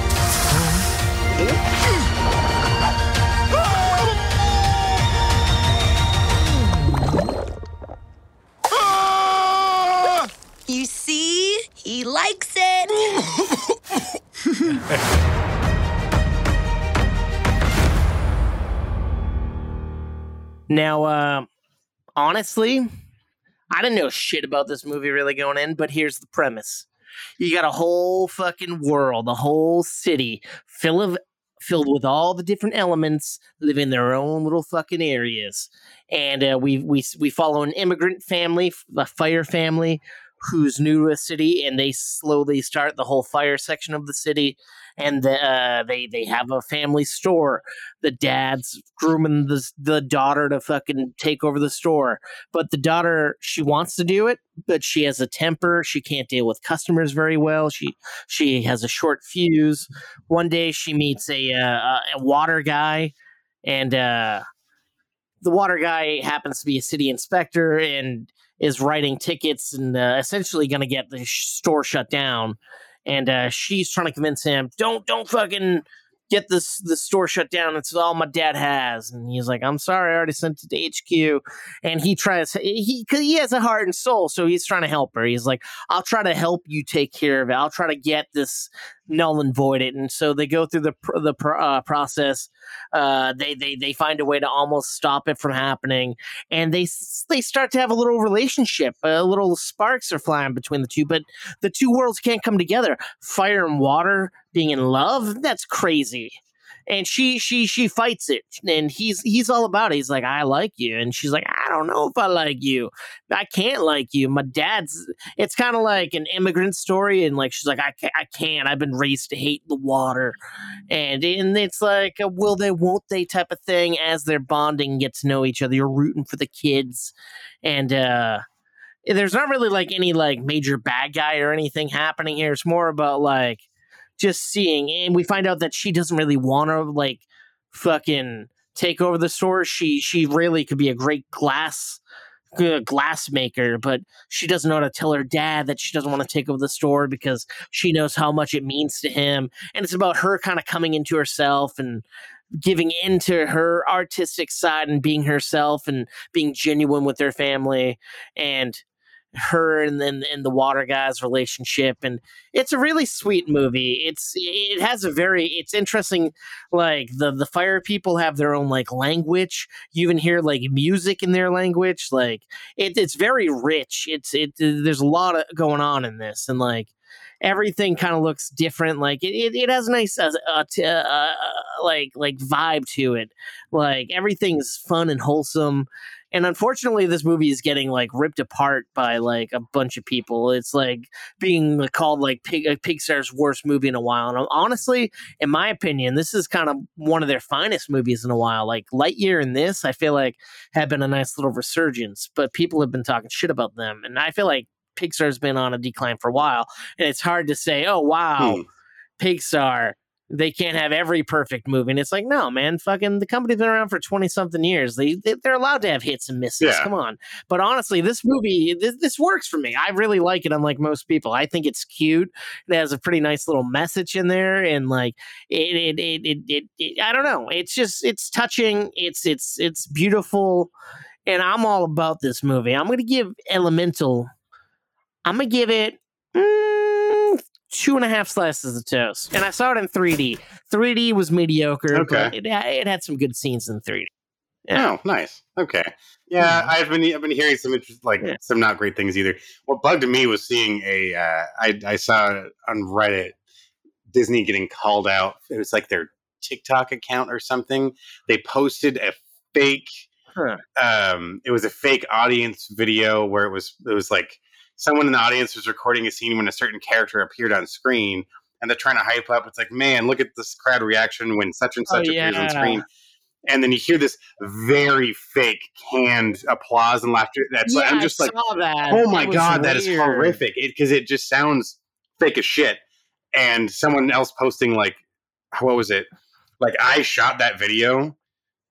He likes it. *laughs* Now, uh, honestly, I didn't know shit about this movie really going in, but here's the premise. You got a whole fucking world, a whole city full of filled with all the different elements live in their own little fucking areas. And uh, we we we follow an immigrant family, a fire family who's new to a city, and they slowly start the whole fire section of the city. And the, uh, they they have a family store. The dad's grooming the the daughter to fucking take over the store, but the daughter she wants to do it, but she has a temper. She can't deal with customers very well. She she has a short fuse. One day she meets a uh, a water guy, and uh, the water guy happens to be a city inspector and is writing tickets and uh, essentially going to get the sh- store shut down. And uh, she's trying to convince him, don't don't fucking get this the store shut down. It's all my dad has. And he's like, I'm sorry, I already sent it to HQ. And he tries he he has a heart and soul, so he's trying to help her. He's like, I'll try to help you take care of it. I'll try to get this null and void it. And so they go through the the uh, process. Uh, they they they find a way to almost stop it from happening, and they they start to have a little relationship. A little sparks are flying between the two, but the two worlds can't come together. Fire and water being in love that's crazy and she she she fights it and he's he's all about it. He's like i like you. And she's like i don't know if i like you. I can't like you. My dad's it's kind of like an immigrant story and like she's like I, ca- I can't. I've been raised to hate the water. And and it's like a will they won't they type of thing as they're bonding get to know each other. You're rooting for the kids. And uh there's not really like any like major bad guy or anything happening here. It's more about like just seeing and we find out that she doesn't really want to like fucking take over the store. She she really could be a great glass uh, glass maker but she doesn't know how to tell her dad that she doesn't want to take over the store because she knows how much it means to him and it's about her kind of coming into herself and giving into her artistic side and being herself and being genuine with her family and her and then and the water guy's relationship and it's a really sweet movie. It's it has a very it's interesting like the the fire people have their own like language. You even hear like music in their language like it, it's very rich. It's it there's a lot of going on in this and like everything kind of looks different like it, it, it has a nice uh, uh, t- uh, uh, like like vibe to it. Like everything's fun and wholesome and unfortunately this movie is getting like ripped apart by like a bunch of people. It's like being called like Pig, uh, pixar's worst movie in a while. And honestly in my opinion this is kind of one of their finest movies in a while. Like lightyear and this i feel like have been a nice little resurgence but people have been talking shit about them. And i feel like pixar's been on a decline for a while. And it's hard to say oh wow Hmm. pixar they can't have every perfect movie. And it's like, no, man, fucking the company's been around for 20 something years. They, they, they're allowed to have hits and misses. Yeah. Come on. But honestly, this movie, this, this works for me. I really like it, unlike most people. I think it's cute. It has a pretty nice little message in there. And like, it, it, it, it, it, it I don't know. It's just, it's touching. It's, it's, it's beautiful. And I'm all about this movie. I'm going to give Elemental, I'm going to give it. mm, Two and a half slices of toast, and I saw it in 3D. 3D was mediocre, Okay. but it, it had some good scenes in 3D. Oh, nice. Okay. Yeah, I've been I've been hearing some interest, like some not great things either. What bugged me was seeing a uh, I I saw on Reddit Disney getting called out. It was like their TikTok account or something. They posted a fake. Um, it was a fake audience video where it was it was like someone in the audience was recording a scene when a certain character appeared on screen, and they're trying to hype up. It's like, man, look at this crowd reaction when such and Oh, such appears on screen and then you hear this very fake canned applause and laughter. That's like, I'm I just like, saw that. oh my It god, that is weird. horrific. Because it, just sounds fake as shit. And someone else posting like, what was it? Like I shot that video,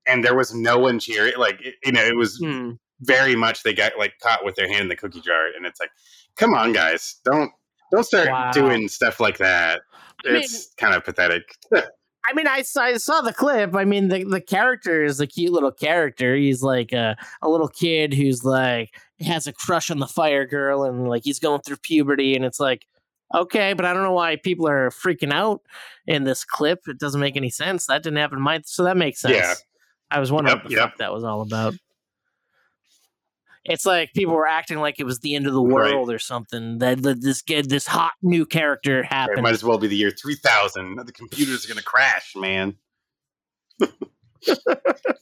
and there was no one cheering. Like it- you know, it was Hmm. Very much they got like caught with their hand in the cookie jar, and it's like, come on, guys, don't don't start Wow. doing stuff like that. I mean- It's kind of pathetic. *laughs* I mean, I saw, I saw the clip. I mean, the, the character is a cute little character. He's like a, a little kid who's like has a crush on the fire girl, and like he's going through puberty, and it's like, okay, but I don't know why people are freaking out in this clip. It doesn't make any sense. That didn't happen in my, so that makes sense. Yeah. I was wondering Yep, what the yep. fuck that was all about. It's like people were acting like it was the end of the Right. world or something. That, that this kid, this hot new character happened. It might as well be the year 3000. The computers are going to crash, man. *laughs*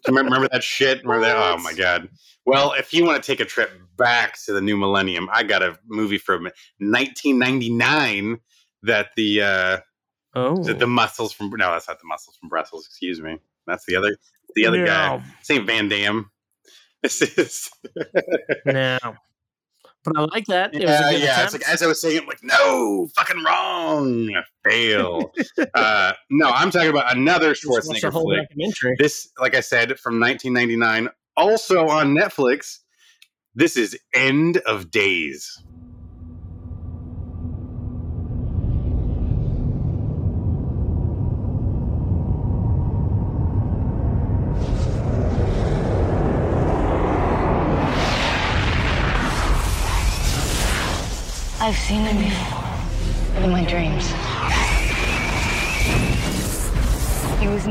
remember, that shit? Remember that? Oh my god. Well, if you want to take a trip back to the new millennium, I got a movie from 1999 that the uh oh the, the muscles from no, that's not the muscles from Brussels. Excuse me. That's the other the other guy. No. Saint Van Damme. This is no. But I like that. Yeah, a good yeah. It's like as I was saying, I'm like, no, fucking wrong, fail. *laughs* uh, no, I'm talking about another Schwarzenegger flick. This, like I said, from 1999, also on Netflix. This is End of Days.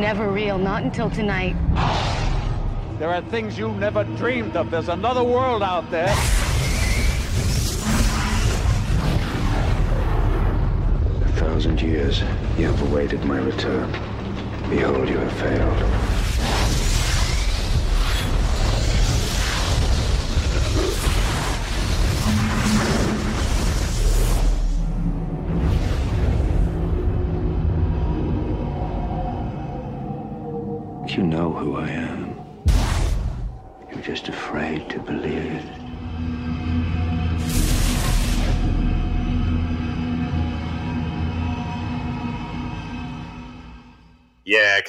Never real, not until tonight. There are things you never dreamed of. There's another world out there. A thousand years you have awaited my return. Behold, you have failed.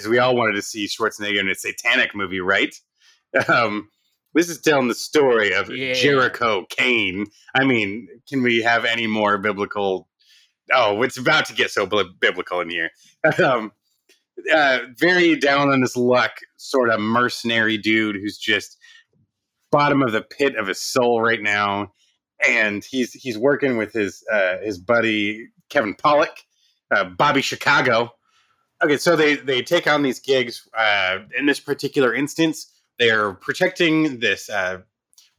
Because we all wanted to see Schwarzenegger in a satanic movie, right? *laughs* Um, this is telling the story of Yeah. Jericho Cain. I mean, can we have any more biblical? Oh, it's about to get so bli- biblical in here. *laughs* Um, uh, very down on his luck, sort of mercenary dude who's just bottom of the pit of his soul right now, and he's he's working with his uh, his buddy Kevin Pollak, uh, Bobby Chicago. Okay, so they they take on these gigs. Uh, in this particular instance, they're protecting this uh,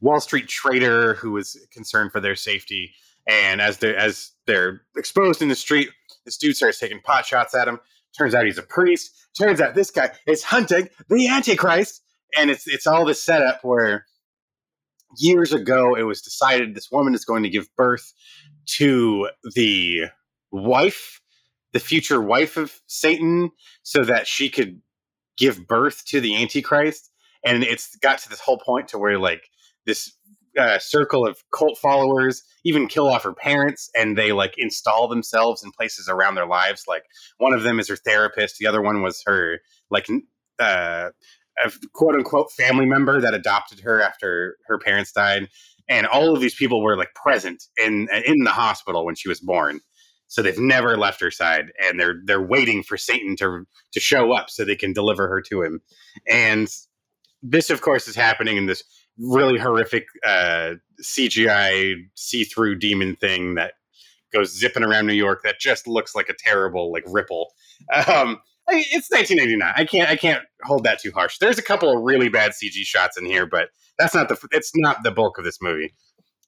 Wall Street trader who is concerned for their safety. And as they as they're exposed in the street, this dude starts taking pot shots at him. Turns out he's a priest. Turns out this guy is hunting the Antichrist. And it's it's all this setup where years ago it was decided this woman is going to give birth to the wife, the future wife of Satan, so that she could give birth to the Antichrist. And it's got to this whole point to where like this uh, circle of cult followers even kill off her parents and they like install themselves in places around their lives. Like one of them is her therapist. The other one was her like uh quote unquote family member that adopted her after her parents died. And all of these people were like present in in the hospital when she was born so they've never left her side and they're they're waiting for satan to to show up so they can deliver her to him and this of course is happening in this really horrific uh, CGI see-through demon thing that goes zipping around New York that just looks like a terrible like ripple. Um, it's 1989. I can't I can't hold that too harsh. There's a couple of really bad CG shots in here, but that's not the it's not the bulk of this movie.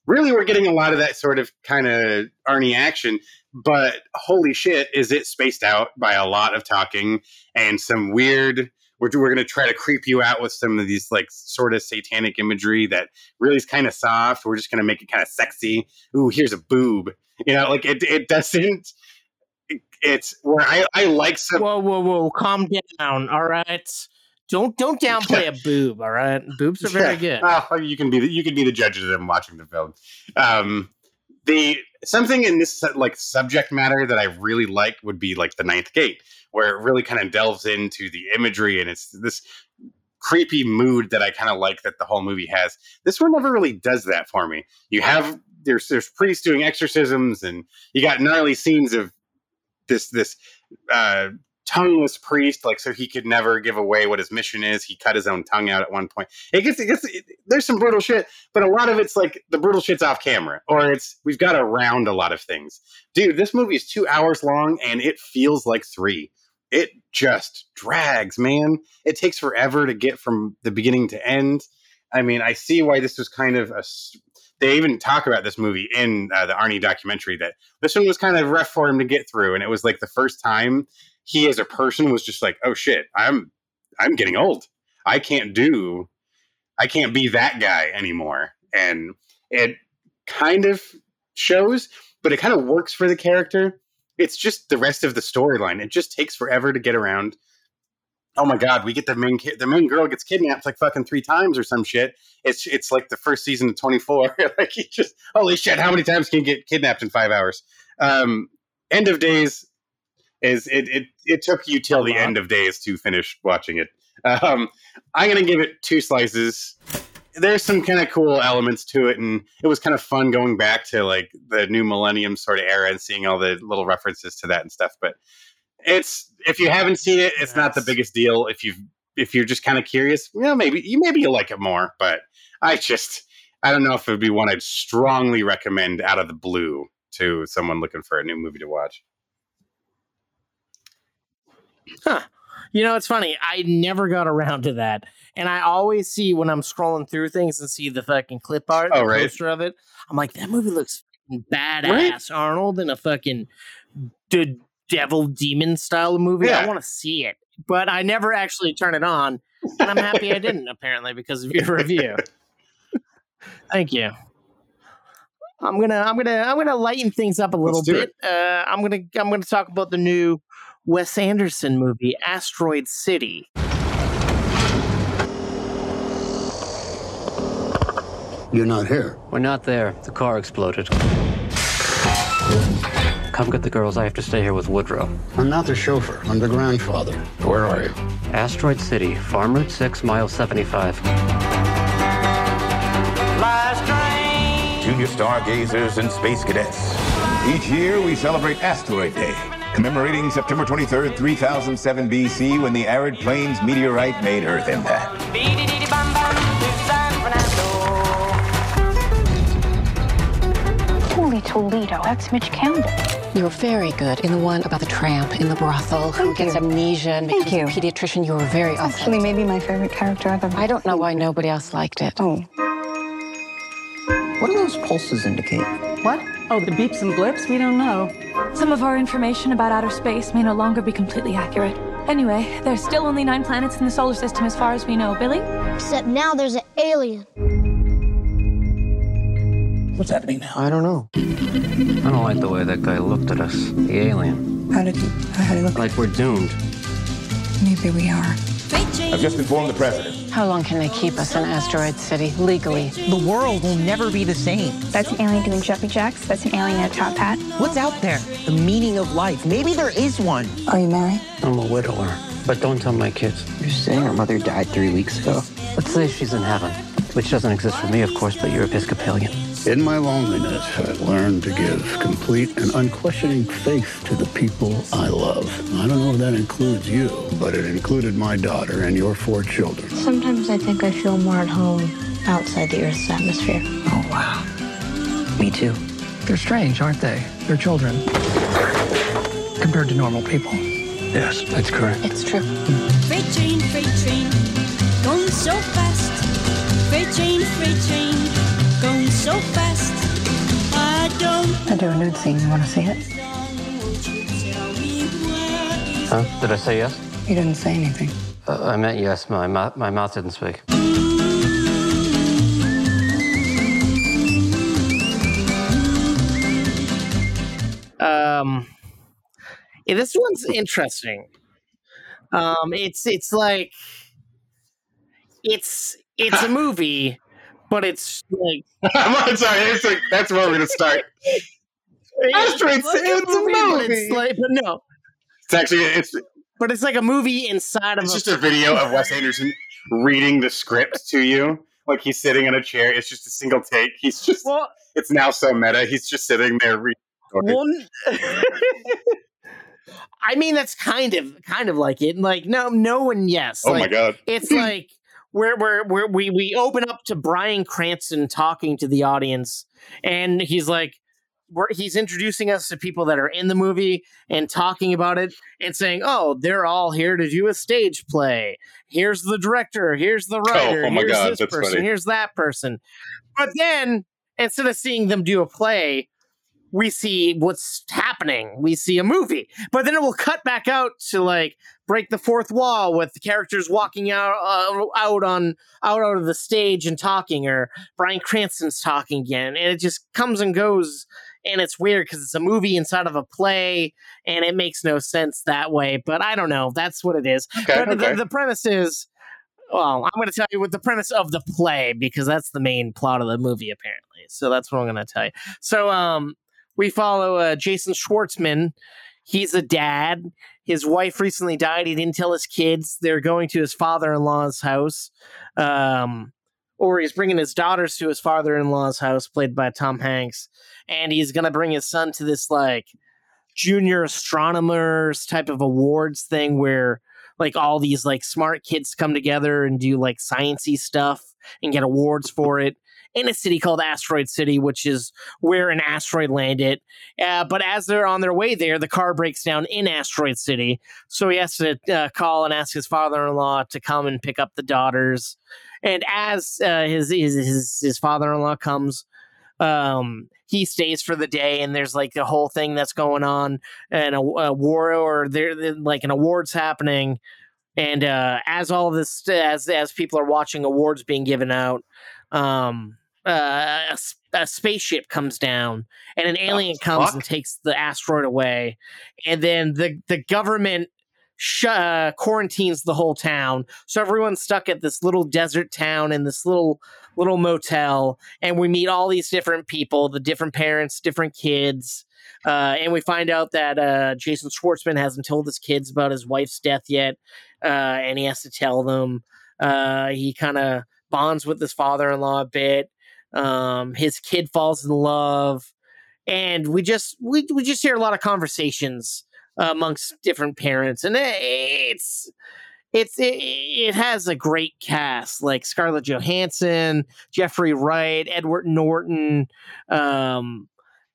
Really, we're getting a lot of that sort of kind of Arnie action, but holy shit, is it spaced out by a lot of talking and some weird we're, we're going to try to creep you out with some of these like sort of satanic imagery that really is kind of soft. We're just going to make it kind of sexy. Ooh, here's a boob. You know, like it, it doesn't. it's where I, I like some. Whoa, whoa, whoa! Calm down. All right. Don't don't *laughs* downplay a boob. All right. Boobs are very good. Oh, you can be the, you can be the judge of them watching the film. Um, the something in this like subject matter that I really like would be like the Ninth Gate, where it really kind of delves into the imagery and it's this creepy mood that I kind of like that the whole movie has. This one never really does that for me. You have there's there's priests doing exorcisms and you got gnarly scenes of this this uh tongueless priest like so he could never give away what his mission is. He cut his own tongue out at one point. It gets, it gets it, there's some brutal shit but a lot of it's like the brutal shit's off camera or it's we've got around a lot of things. Dude this movie is two hours long and it feels like three. It just drags man. It takes forever to get from the beginning to end. I mean i see why this was kind of a. they even talk about this movie in uh, the arnie documentary that this one was kind of rough for him to get through and it was like the first time he as a person was just like oh shit i'm I'm getting old. I can't do, I can't be that guy anymore. And it kind of shows, but it kind of works for the character. It's just the rest of the storyline. It just takes forever to get around. Oh my god, we get the main ki- the main girl gets kidnapped like fucking three times or some shit. It's it's like the first season of 24. *laughs* like you just holy shit, how many times can you get kidnapped in 5 hours? Um End of Days is it it, it took you till the end of days to finish watching it. Um I'm going to give it two slices. There's some kind of cool elements to it and it was kind of fun going back to like the new millennium sort of era and seeing all the little references to that and stuff but it's if you haven't seen it it's not the biggest deal. If you if you're just kind of curious well maybe you maybe you'll like it more but i just i don't know if it would be one i'd strongly recommend out of the blue to someone looking for a new movie to watch Huh. You know, it's funny. I never got around to that. And I always see when I'm scrolling through things and see the fucking clip art, Oh, the right. poster of it. I'm like, that movie looks badass, Right? Arnold, in a fucking d- devil demon style movie. I want to see it. But I never actually turn it on. And I'm happy I didn't, apparently, because of your review. Thank you. I'm gonna I'm gonna I'm gonna lighten things up a little bit. Uh, I'm gonna I'm gonna talk about the new Wes Anderson movie, Asteroid City. You're not here. We're not there. The car exploded. Come get the girls. I have to stay here with Woodrow. I'm not the chauffeur. I'm the grandfather. Where are you? Asteroid City, Farm Route 6, mile 75. Junior stargazers and space cadets. Each year we celebrate Asteroid Day, commemorating September 23rd, 3007 BC, when the arid plains meteorite made Earth impact. Holy Toledo, that's Midge Campbell. You were very good in the one about the tramp in the brothel who gets amnesia and becomes you. a pediatrician. You were very That's actually maybe my favorite character ever. I don't know why nobody else liked it. Oh. What do those pulses indicate? What? Oh, the beeps and blips? We don't know. Some of our information about outer space may no longer be completely accurate. Anyway, there's still only nine planets in the solar system as far as we know. Billy? Except now there's an alien. What's happening now? I don't know. I don't like the way that guy looked at us. The alien. How did he, how did he look? Like we're doomed. Maybe we are. I've just informed the president. How long can they keep us in Asteroid City legally? The world will never be the same. That's an alien doing jumpy jacks. That's an alien in a top hat. What's out there? The meaning of life. Maybe there is one. Are you married? I'm a widower. But don't tell my kids. You're saying her mother died three weeks ago? Let's say she's in heaven, which doesn't exist for me, of course, but you're Episcopalian. In my loneliness, I learned to give complete and unquestioning faith to the people I love. I don't know if that includes you, but it included my daughter and your four children. Sometimes I think I feel more at home outside the Earth's atmosphere. Oh, wow. Me too. They're strange, aren't they? They're children. Compared to normal people. Yes, that's correct. It's true. Freight train, freight train, going so fast. Freight train, freight train, going so fast. I don't I do a nude scene. You want to see it? Huh? Did I say yes? He didn't say anything. Uh, I meant yes. My, mouth, my mouth didn't speak. Um, yeah, this one's interesting. Um, it's it's like it's it's a movie, but it's like *laughs* I'm sorry it's like, that's where we're gonna start It's like it's a movie. It's like, but no, it's actually it's but it's like a movie inside of it's a just a video of Wes *laughs* Anderson reading the script to you like he's sitting in a chair it's just a single take he's just Well- it's now so meta he's just sitting there reading *laughs* One. I mean, that's kind of kind of like it. Like, no, no, and yes. Oh my God. It's *clears throat* like where where where we we open up to Bryan Cranston talking to the audience, and he's like. We're, he's introducing us to people that are in the movie and talking about it and saying, "Oh, they're all here to do a stage play. Here's the director. Here's the oh, writer. oh my here's God, this person. funny. Here's that person." But then instead of seeing them do a play, we see what's happening. We see a movie, but then it will cut back out to like break the fourth wall with the characters walking out uh, out on out out of the stage and talking, or Bryan Cranston's talking again, and it just comes and goes. And it's weird because it's a movie inside of a play, and it makes no sense that way. But I don't know. That's what it is. Okay, but the- the premise is well, I'm going to tell you what the premise of the play because that's the main plot of the movie, apparently. So that's what I'm going to tell you. So, um, we follow uh, Jason Schwartzman. He's a dad. His wife recently died. He didn't tell his kids. They're going to his father-in-law's house, um, or he's bringing his daughters to his father-in-law's house, played by Tom Hanks, and he's going to bring his son to this like junior astronomers type of awards thing where like all these like smart kids come together and do like sciency stuff and get awards for it in a city called Asteroid City, which is where an asteroid landed. Uh, but as they're on their way there, the car breaks down in Asteroid City, so he has to uh, call and ask his father-in-law to come and pick up the daughters. And as uh, his, his his his father-in-law comes, um he stays for the day and there's like the whole thing that's going on and a, a war or there there- like an awards happening and uh as all this as as people are watching awards being given out um uh, a, a spaceship comes down and an alien comes fuck? and takes the asteroid away and then the the government sh- uh, quarantines the whole town so everyone's stuck at this little desert town in this little little motel and we meet all these different people the different parents different kids uh, and we find out that uh, jason schwartzman hasn't told his kids about his wife's death yet uh, and he has to tell them uh, he kind of bonds with his father-in-law a bit um, his kid falls in love and we just we, we just hear a lot of conversations amongst different parents and it- it's it's it, it has a great cast like Scarlett Johansson, Jeffrey Wright, Edward Norton, um,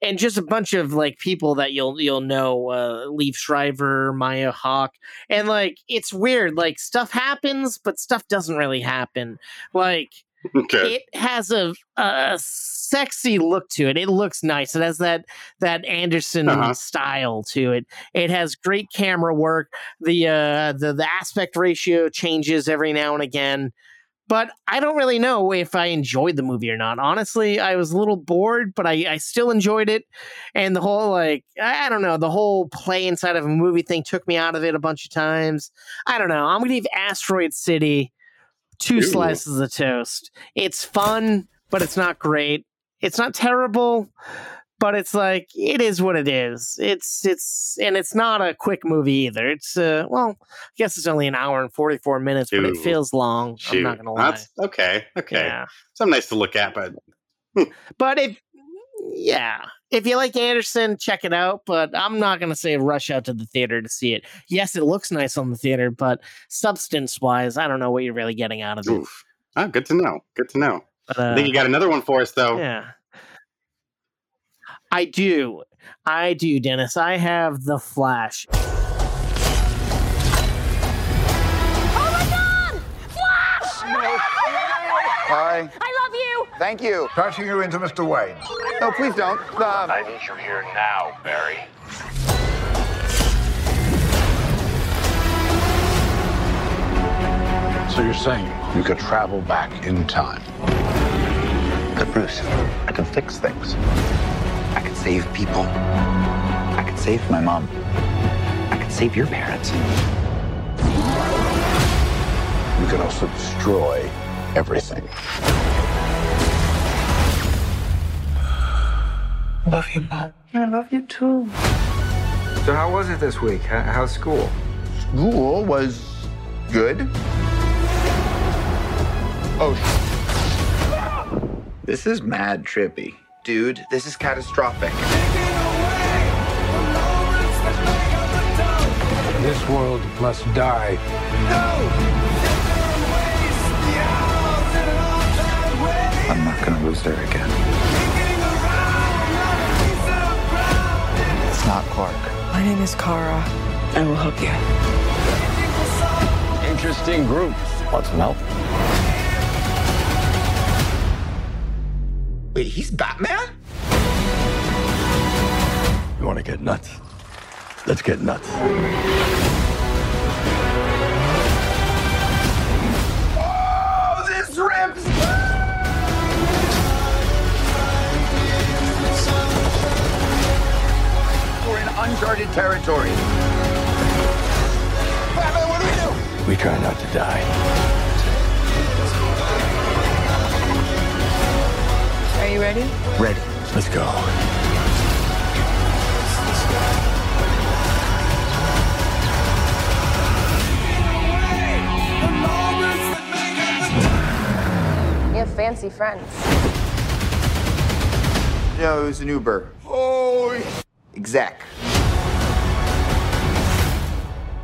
and just a bunch of like people that you'll you'll know, uh, Liev Schreiber, Maya Hawke, and like it's weird. Like stuff happens, but stuff doesn't really happen. Like Okay. it has a, a sexy look to it. It looks nice. It has that that Anderson Uh-huh. style to it. It has great camera work. The uh the the aspect ratio changes every now and again. But I don't really know if I enjoyed the movie or not. Honestly, I was a little bored, but I, I still enjoyed it. And the whole like I I don't know, the whole play inside of a movie thing took me out of it a bunch of times. I don't know. I'm gonna leave Asteroid City two slices of toast. It's fun, but it's not great. It's not terrible, but it's like it is what it is. It's it's and it's not a quick movie either. It's uh well, I guess it's only an hour and forty four minutes, but it feels long. I'm not gonna lie. That's okay. Okay. Yeah. Something nice to look at, but But if yeah, if you like Anderson, check it out. But I'm not gonna say rush out to the theater to see it. Yes, it looks nice on the theater, but substance wise, I don't know what you're really getting out of it. oof. Oh, good to know. Good to know. But, I think uh, you got another one for us, though. Yeah. I do. I do, Dennis. I have the Flash. Oh my god! Flash! *laughs* Hi. I love you! Thank you. Passing you into Mr. Wayne. No, please don't. Um, I need you here now, Barry. So you're saying you could travel back in time? But Bruce, I can fix things. I can save people. I can save my mom. I can save your parents. You can also destroy everything. Love you, Mom. I love you too. So how was it this week? How's school? school was good. Oh, This is mad trippy. Dude, this is catastrophic. This world must die. I'm not gonna lose there again. Not Clark. My name is Kara. I will help you. Interesting group. Want some help? Wait, he's Batman? You want to get nuts? Let's get nuts. Uncharted territory. Batman, what do we do? We try not to die. Are you ready? Ready. Let's go. You have fancy friends. No, it was an Uber. Oh, exec.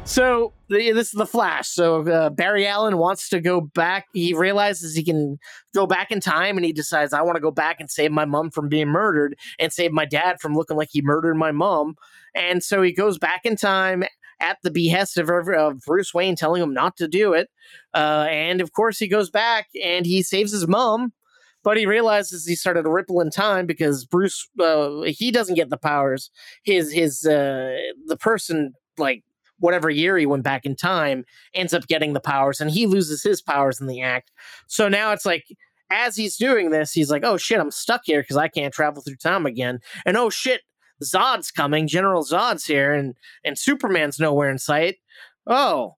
So this is the Flash. So uh, Barry Allen wants to go back. He realizes he can go back in time, and he decides, "I want to go back and save my mom from being murdered, and save my dad from looking like he murdered my mom." And so he goes back in time at the behest of, of Bruce Wayne, telling him not to do it. Uh, and of course, he goes back and he saves his mom. But he realizes he started a ripple in time because Bruce, uh, he doesn't get the powers. His his uh, the person like whatever year he went back in time ends up getting the powers and he loses his powers in the act. So now it's like as he's doing this, he's like, "Oh shit, I'm stuck here because I can't travel through time again." And oh shit, Zod's coming. General Zod's here, and and Superman's nowhere in sight. Oh,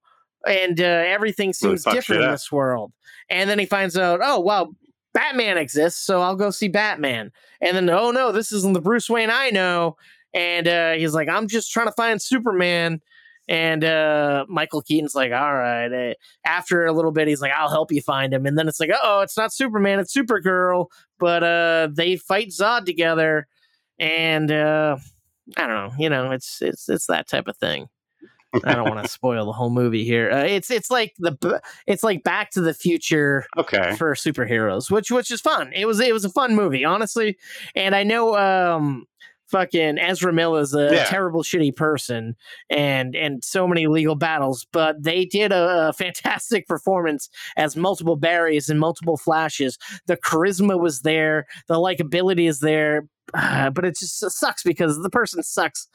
and uh, everything seems fucks different in this world. And then he finds out, oh wow, Batman exists, so I'll go see Batman. And then, oh no, this isn't the Bruce Wayne I know. And uh, he's like, I'm just trying to find Superman. And uh, Michael Keaton's like, all right. eh. After a little bit, he's like, I'll help you find him. And then it's like, oh, it's not Superman, it's Supergirl. But uh, they fight Zod together, and uh, I don't know. You know, it's it's it's that type of thing. I don't want to spoil the whole movie here. Uh, it's it's like the it's like Back to the Future Okay. for superheroes, which which is fun. It was it was a fun movie, honestly. And I know um fucking Ezra Miller is a Yeah. terrible shitty person and and so many legal battles, but they did a, a fantastic *laughs* performance as multiple Barrys and multiple flashes. The charisma was there, the likability is there, uh, *sighs* but it just sucks because the person sucks.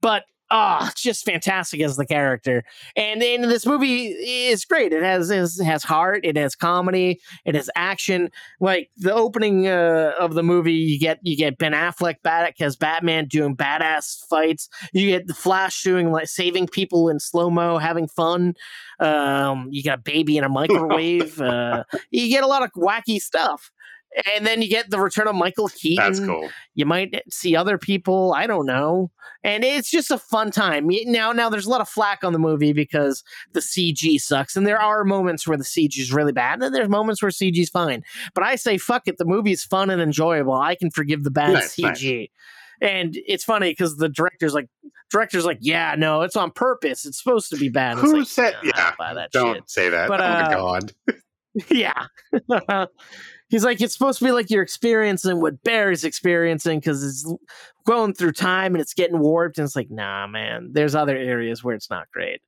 But ah, it's just fantastic as the character. And, and this movie is great. It has is, has heart. It has comedy. It has action. Like the opening uh, of the movie, you get you get Ben Affleck back as Batman doing badass fights. You get the Flash doing like saving people in slow mo, having fun. Um, you got a baby in a microwave. *laughs* uh, you get a lot of wacky stuff. And then you get the return of Michael Keaton. That's cool. You might see other people. I don't know. And it's just a fun time. Now, now there's a lot of flack on the movie because the CG sucks, and there are moments where the CG is really bad, and then there's moments where CG is fine. But I say, fuck it. The movie is fun and enjoyable. I can forgive the bad Nice, CG. And it's funny because the director's like, director's like, yeah, no, it's on purpose. It's supposed to be bad. Who like, said? Yeah. don't that Don't say that. But, oh my uh, god. *laughs* yeah. *laughs* He's like, it's supposed to be like you're experiencing what Barry's experiencing because it's going through time and it's getting warped. And it's like, nah, man, there's other areas where it's not great.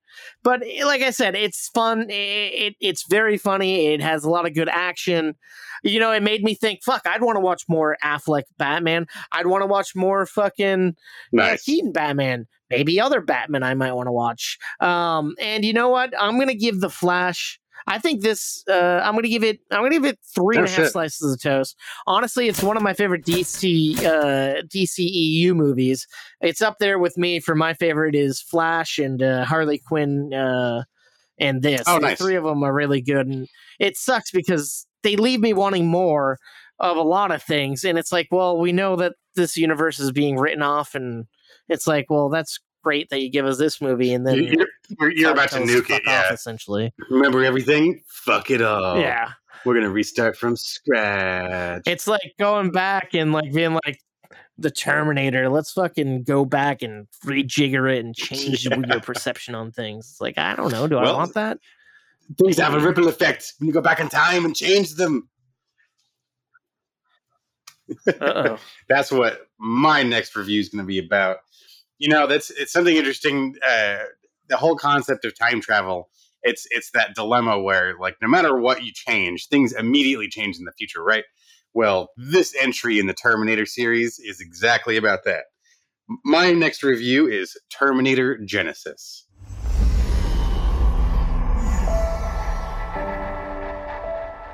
But eh, like I said, it's fun. It, it, it's very funny. It has a lot of good action. You know, it made me think, fuck, I'd want to watch more Affleck Batman. I'd want to watch more fucking uh, Nice. Keaton Batman. Maybe other Batman I might want to watch. Um, and you know what? I'm gonna give the Flash. I think this. Uh, I'm gonna give it. I'm gonna give it three and a Oh, half shit. slices of toast. Honestly, it's one of my favorite DC uh, DCEU movies. It's up there with me for my favorite is Flash and uh, Harley Quinn. Uh, and this. Oh, The nice. three of them are really good, and it sucks because they leave me wanting more of a lot of things. And it's like, well, we know that this universe is being written off, and it's like, well, that's great that you give us this movie, and then You're, you're, you're about to nuke it. off, essentially. Remember everything? Fuck it all. Yeah. We're gonna restart from scratch. It's like going back and like being like the Terminator. Let's fucking go back and rejigger it and change *laughs* Yeah. your perception on things. It's like I don't know. Do I want that? Things have a ripple effect when you go back in time and change them. Uh-oh. *laughs* that's what my next review is going to be about. You know, that's it's something interesting. Uh, the whole concept of time travel. It's it's that dilemma where like no matter what you change, things immediately change in the future, right? Well, this entry in the Terminator series is exactly about that. My next review is Terminator Genisys.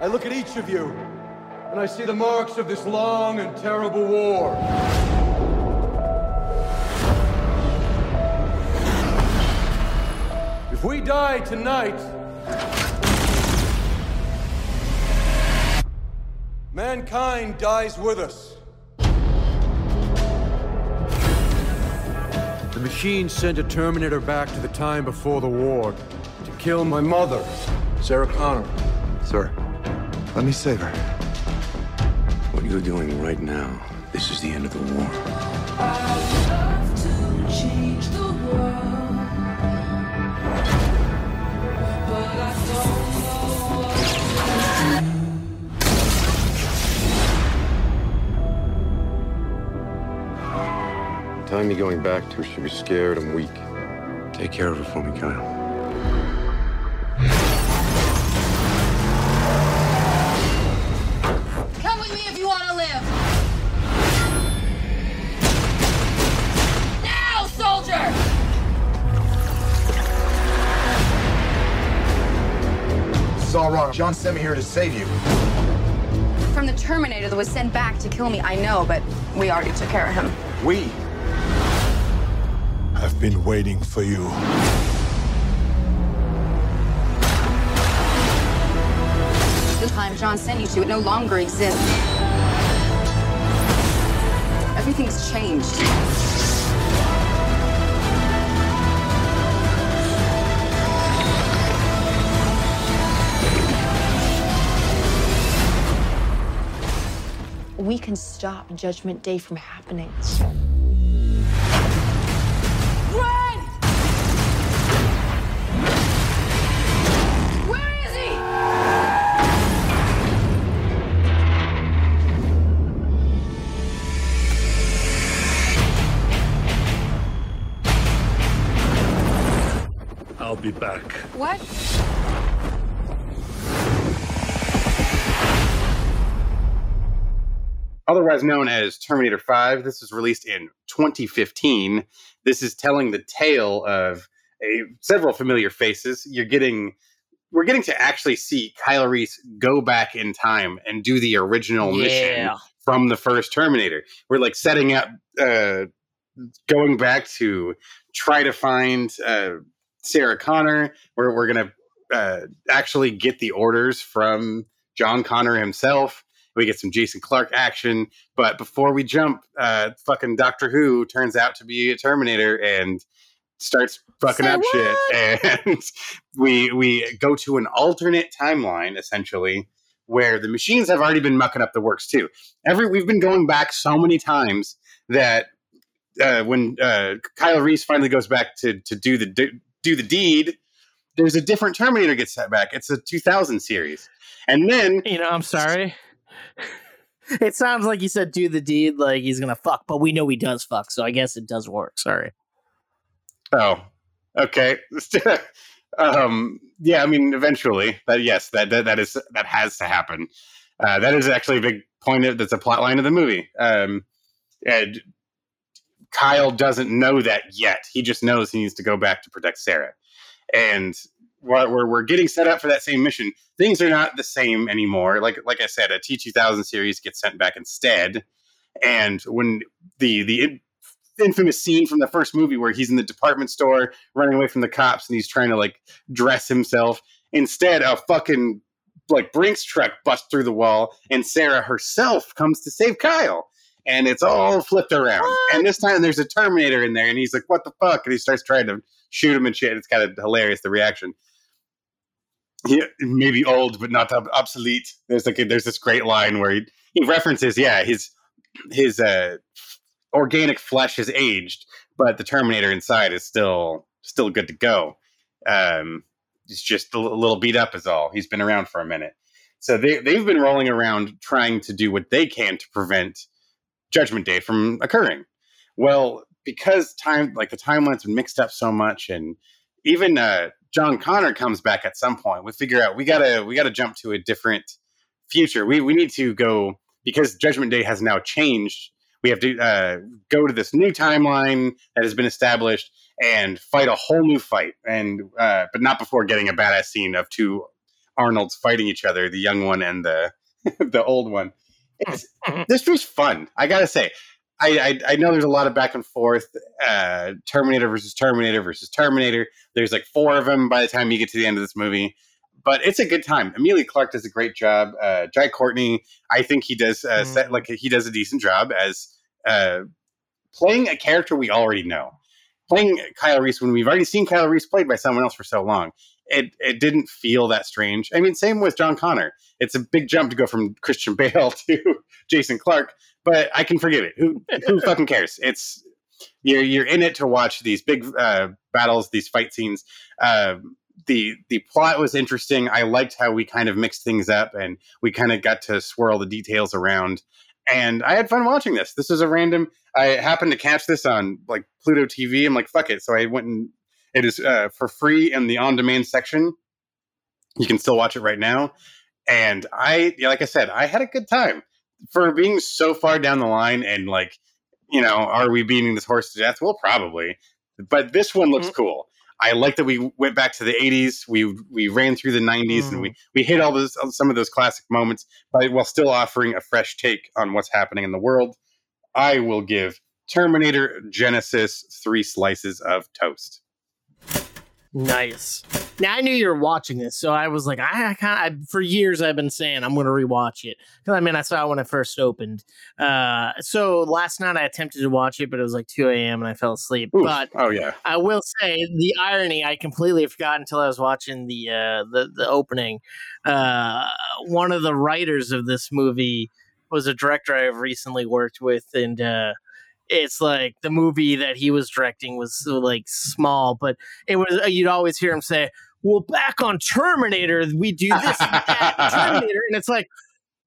I look at each of you, and I see the marks of this long and terrible war. If we die tonight, mankind dies with us. The machine sent a Terminator back to the time before the war to kill my mother, Sarah Connor. Sir, let me save her. What you're doing right now, this is the end of the war. Time you're going back to, her, she'll be scared and weak. Take care of her for me, Kyle. Come with me if you want to live. Now, soldier! This is all wrong. John sent me here to save you. From the Terminator that was sent back to kill me, I know, but we already took care of him. We. I've been waiting for you. The time John sent you to, it no longer exists. Everything's changed. We can stop Judgment Day from happening. I'll be back. What? Otherwise known as Terminator 5, this was released in 2015. This is telling the tale of a, several familiar faces. You're getting we're getting to actually see Kyle Reese go back in time and do the original mission from the first Terminator. We're like setting up uh going back to try to find uh Sarah Connor. Where we're gonna uh, actually get the orders from John Connor himself. We get some Jason Clarke action, but before we jump, uh, fucking Doctor Who turns out to be a Terminator and starts fucking Say up shit. And *laughs* we we go to an alternate timeline essentially where the machines have already been mucking up the works too. Every we've been going back so many times that uh, when uh, Kyle Reese finally goes back to to do the do the deed, there's a different Terminator gets set back. It's a 2000 series, and then you know, I'm sorry. *laughs* It sounds like he said do the deed like he's gonna fuck, but we know he does fuck, so I guess it does work. Sorry. Oh, okay. *laughs* um, yeah, I mean, eventually, that yes, that that, that is that has to happen. Uh, that is actually a big point. Of, that's a plot line of the movie. Um, and Kyle doesn't know that yet. He just knows he needs to go back to protect Sarah. And while we're, we're getting set up for that same mission, things are not the same anymore. Like like I said, a T two thousand series gets sent back instead. And when the the infamous scene from the first movie where he's in the department store running away from the cops and he's trying to like dress himself, instead a fucking like Brinks truck busts through the wall and Sarah herself comes to save Kyle. And it's all flipped around. And this time there's a Terminator in there and he's like, what the fuck? And he starts trying to shoot him and shit. It's kind of hilarious, the reaction. He maybe old, but not ob- obsolete. There's like a, there's this great line where he, he references, yeah, his his uh, organic flesh has aged, but the Terminator inside is still still good to go. Um, he's just a little beat up, is all. He's been around for a minute, so they they've been rolling around trying to do what they can to prevent Judgment Day from occurring. Well, because time like the timeline's been mixed up so much, and even uh, John Connor comes back at some point. We figure out we gotta we gotta jump to a different future. We we need to go because Judgment Day has now changed. we have to uh, go to this new timeline that has been established and fight a whole new fight, and uh, but not before getting a badass scene of two Arnolds fighting each other, the young one and the *laughs* the old one. It's, this was fun. I gotta say, I, I, I know there's a lot of back and forth. Uh, Terminator versus Terminator versus Terminator. There's like four of them by the time you get to the end of this movie, but it's a good time. Emilia Clarke does a great job. Uh, Jai Courtney, I think he does uh, set, like he does a decent job as uh, playing a character we already know. Playing Kyle Reese when we've already seen Kyle Reese played by someone else for so long, it it didn't feel that strange. I mean, same with John Connor. It's a big jump to go from Christian Bale *laughs* to Jason Clarke, but I can forgive it. Who who *laughs* fucking cares? It's you're you're in it to watch these big uh, battles, these fight scenes. Uh, the the plot was interesting. I liked how we kind of mixed things up and we kind of got to swirl the details around. And I had fun watching this. This is a random. I happened to catch this on like Pluto TV. I'm like, fuck it. So I went and it is uh, for free in the on demand section. You can still watch it right now. And I, yeah, like I said, I had a good time for being so far down the line and like, you know, are we beating this horse to death? Well, probably. But this one looks cool. I like that we went back to the 80s. We we ran through the 90s and we we hit all those some of those classic moments, but while still offering a fresh take on what's happening in the world. I will give Terminator Genisys three slices of toast. Nice. Now I knew you were watching this, so I was like, I, I can't. For years, I've been saying I'm going to rewatch it because I mean I saw it when it first opened. Uh, so last night I attempted to watch it, but it was like 2 a.m. and I fell asleep. Oof. But oh yeah, I will say the irony I completely forgot until I was watching the uh, the the opening. Uh, one of the writers of this movie was a director I've recently worked with, and uh, it's like the movie that he was directing was so, like small, but it was you'd always hear him say, "Well, back on Terminator, we do this and that, *laughs* Terminator," and it's like.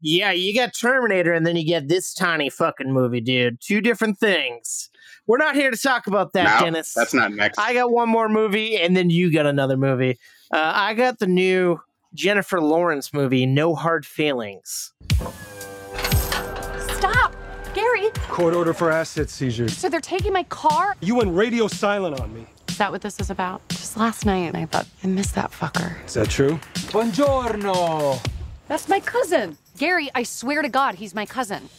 Yeah, you get Terminator and then you get this tiny fucking movie, dude. Two different things. We're not here to talk about that, No, Dennis. that's not next. I got one more movie and then you got another movie. Uh, I got the new Jennifer Lawrence movie, No Hard Feelings. Stop! Gary! Court order for asset seizures. So they're taking my car? You went radio silent on me. Is that what this is about? Just last night, I thought, I missed that fucker. Is that true? Buongiorno! That's my cousin. Gary, I swear to God, he's my cousin.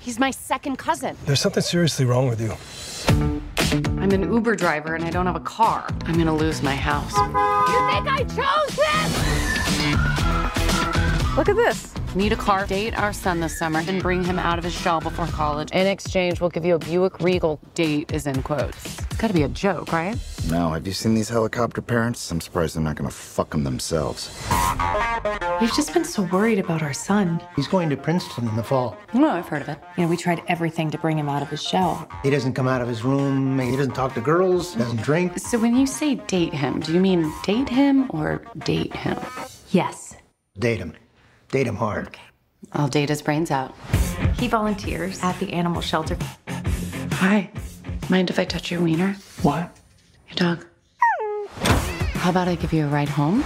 He's my second cousin. There's something seriously wrong with you. I'm an Uber driver and I don't have a car. I'm gonna lose my house. You think I chose this? Look at this. Need a car, date our son this summer, and bring him out of his shell before college. In exchange, we'll give you a Buick Regal. Date is in quotes. It's gotta be a joke, right? No, have you seen these helicopter parents? I'm surprised they're not gonna fuck them themselves. We've just been so worried about our son. He's going to Princeton in the fall. Oh, I've heard of it. You know, we tried everything to bring him out of his shell. He doesn't come out of his room. He doesn't talk to girls. He Doesn't drink. So when you say date him, do you mean date him or date him? Yes. Date him. Date him hard. I'll date his brains out. He volunteers at the animal shelter. Hi. Mind if I touch your wiener? What? Your dog. How about I give you a ride home?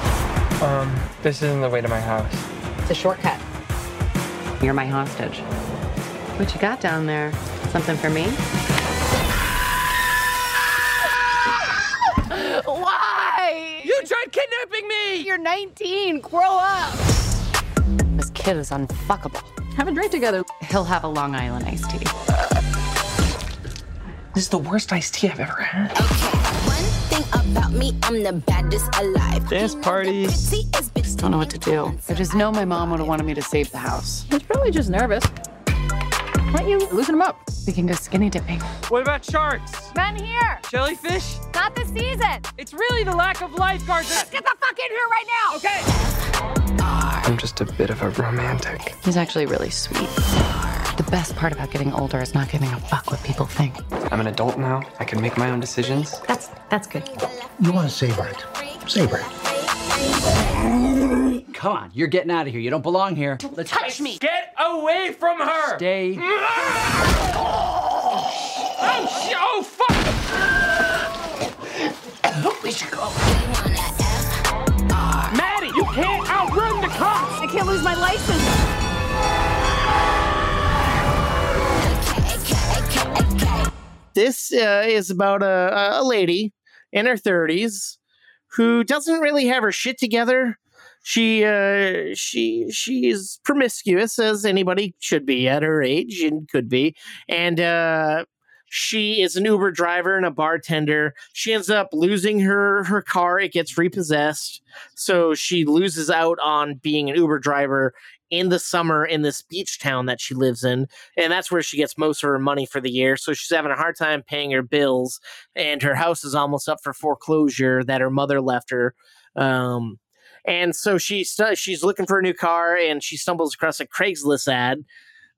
Um, this isn't the way to my house. It's a shortcut. You're my hostage. What you got down there? Something for me? Why? You tried kidnapping me! You're 19. Grow up. This kid is unfuckable. Have a drink together. He'll have a Long Island iced tea. This is the worst iced tea I've ever had. about me, I'm the baddest alive. Dance party. Just don't know what to do. I just know my mom would have wanted me to save the house. He's probably just nervous. Why don't you loosen him up? We can go skinny dipping. What about sharks? Men here! Jellyfish? Not this season! It's really the lack of lifeguards. Let's get the fuck in here right now! Okay. I'm just a bit of a romantic. He's actually really sweet. The best part about getting older is not giving a fuck what people think. I'm an adult now. I can make my own decisions. That's that's good. You want to savor it. Savor it. Come on, you're getting out of here. You don't belong here. Let's touch me. Get away from her. Stay. *laughs* Oh, sh- oh, fuck! we should go. Maddie, you can't outrun the cops. I can't lose my license. this uh, is about a, a lady in her 30s who doesn't really have her shit together. She uh, she she's promiscuous as anybody should be at her age and could be, and uh, she is an Uber driver and a bartender. She ends up losing her her car; it gets repossessed, so she loses out on being an Uber driver in the summer in this beach town that she lives in. And that's where she gets most of her money for the year. So she's having a hard time paying her bills and her house is almost up for foreclosure that her mother left her um, and so she st- she's looking for a new car and she stumbles across a craigslist ad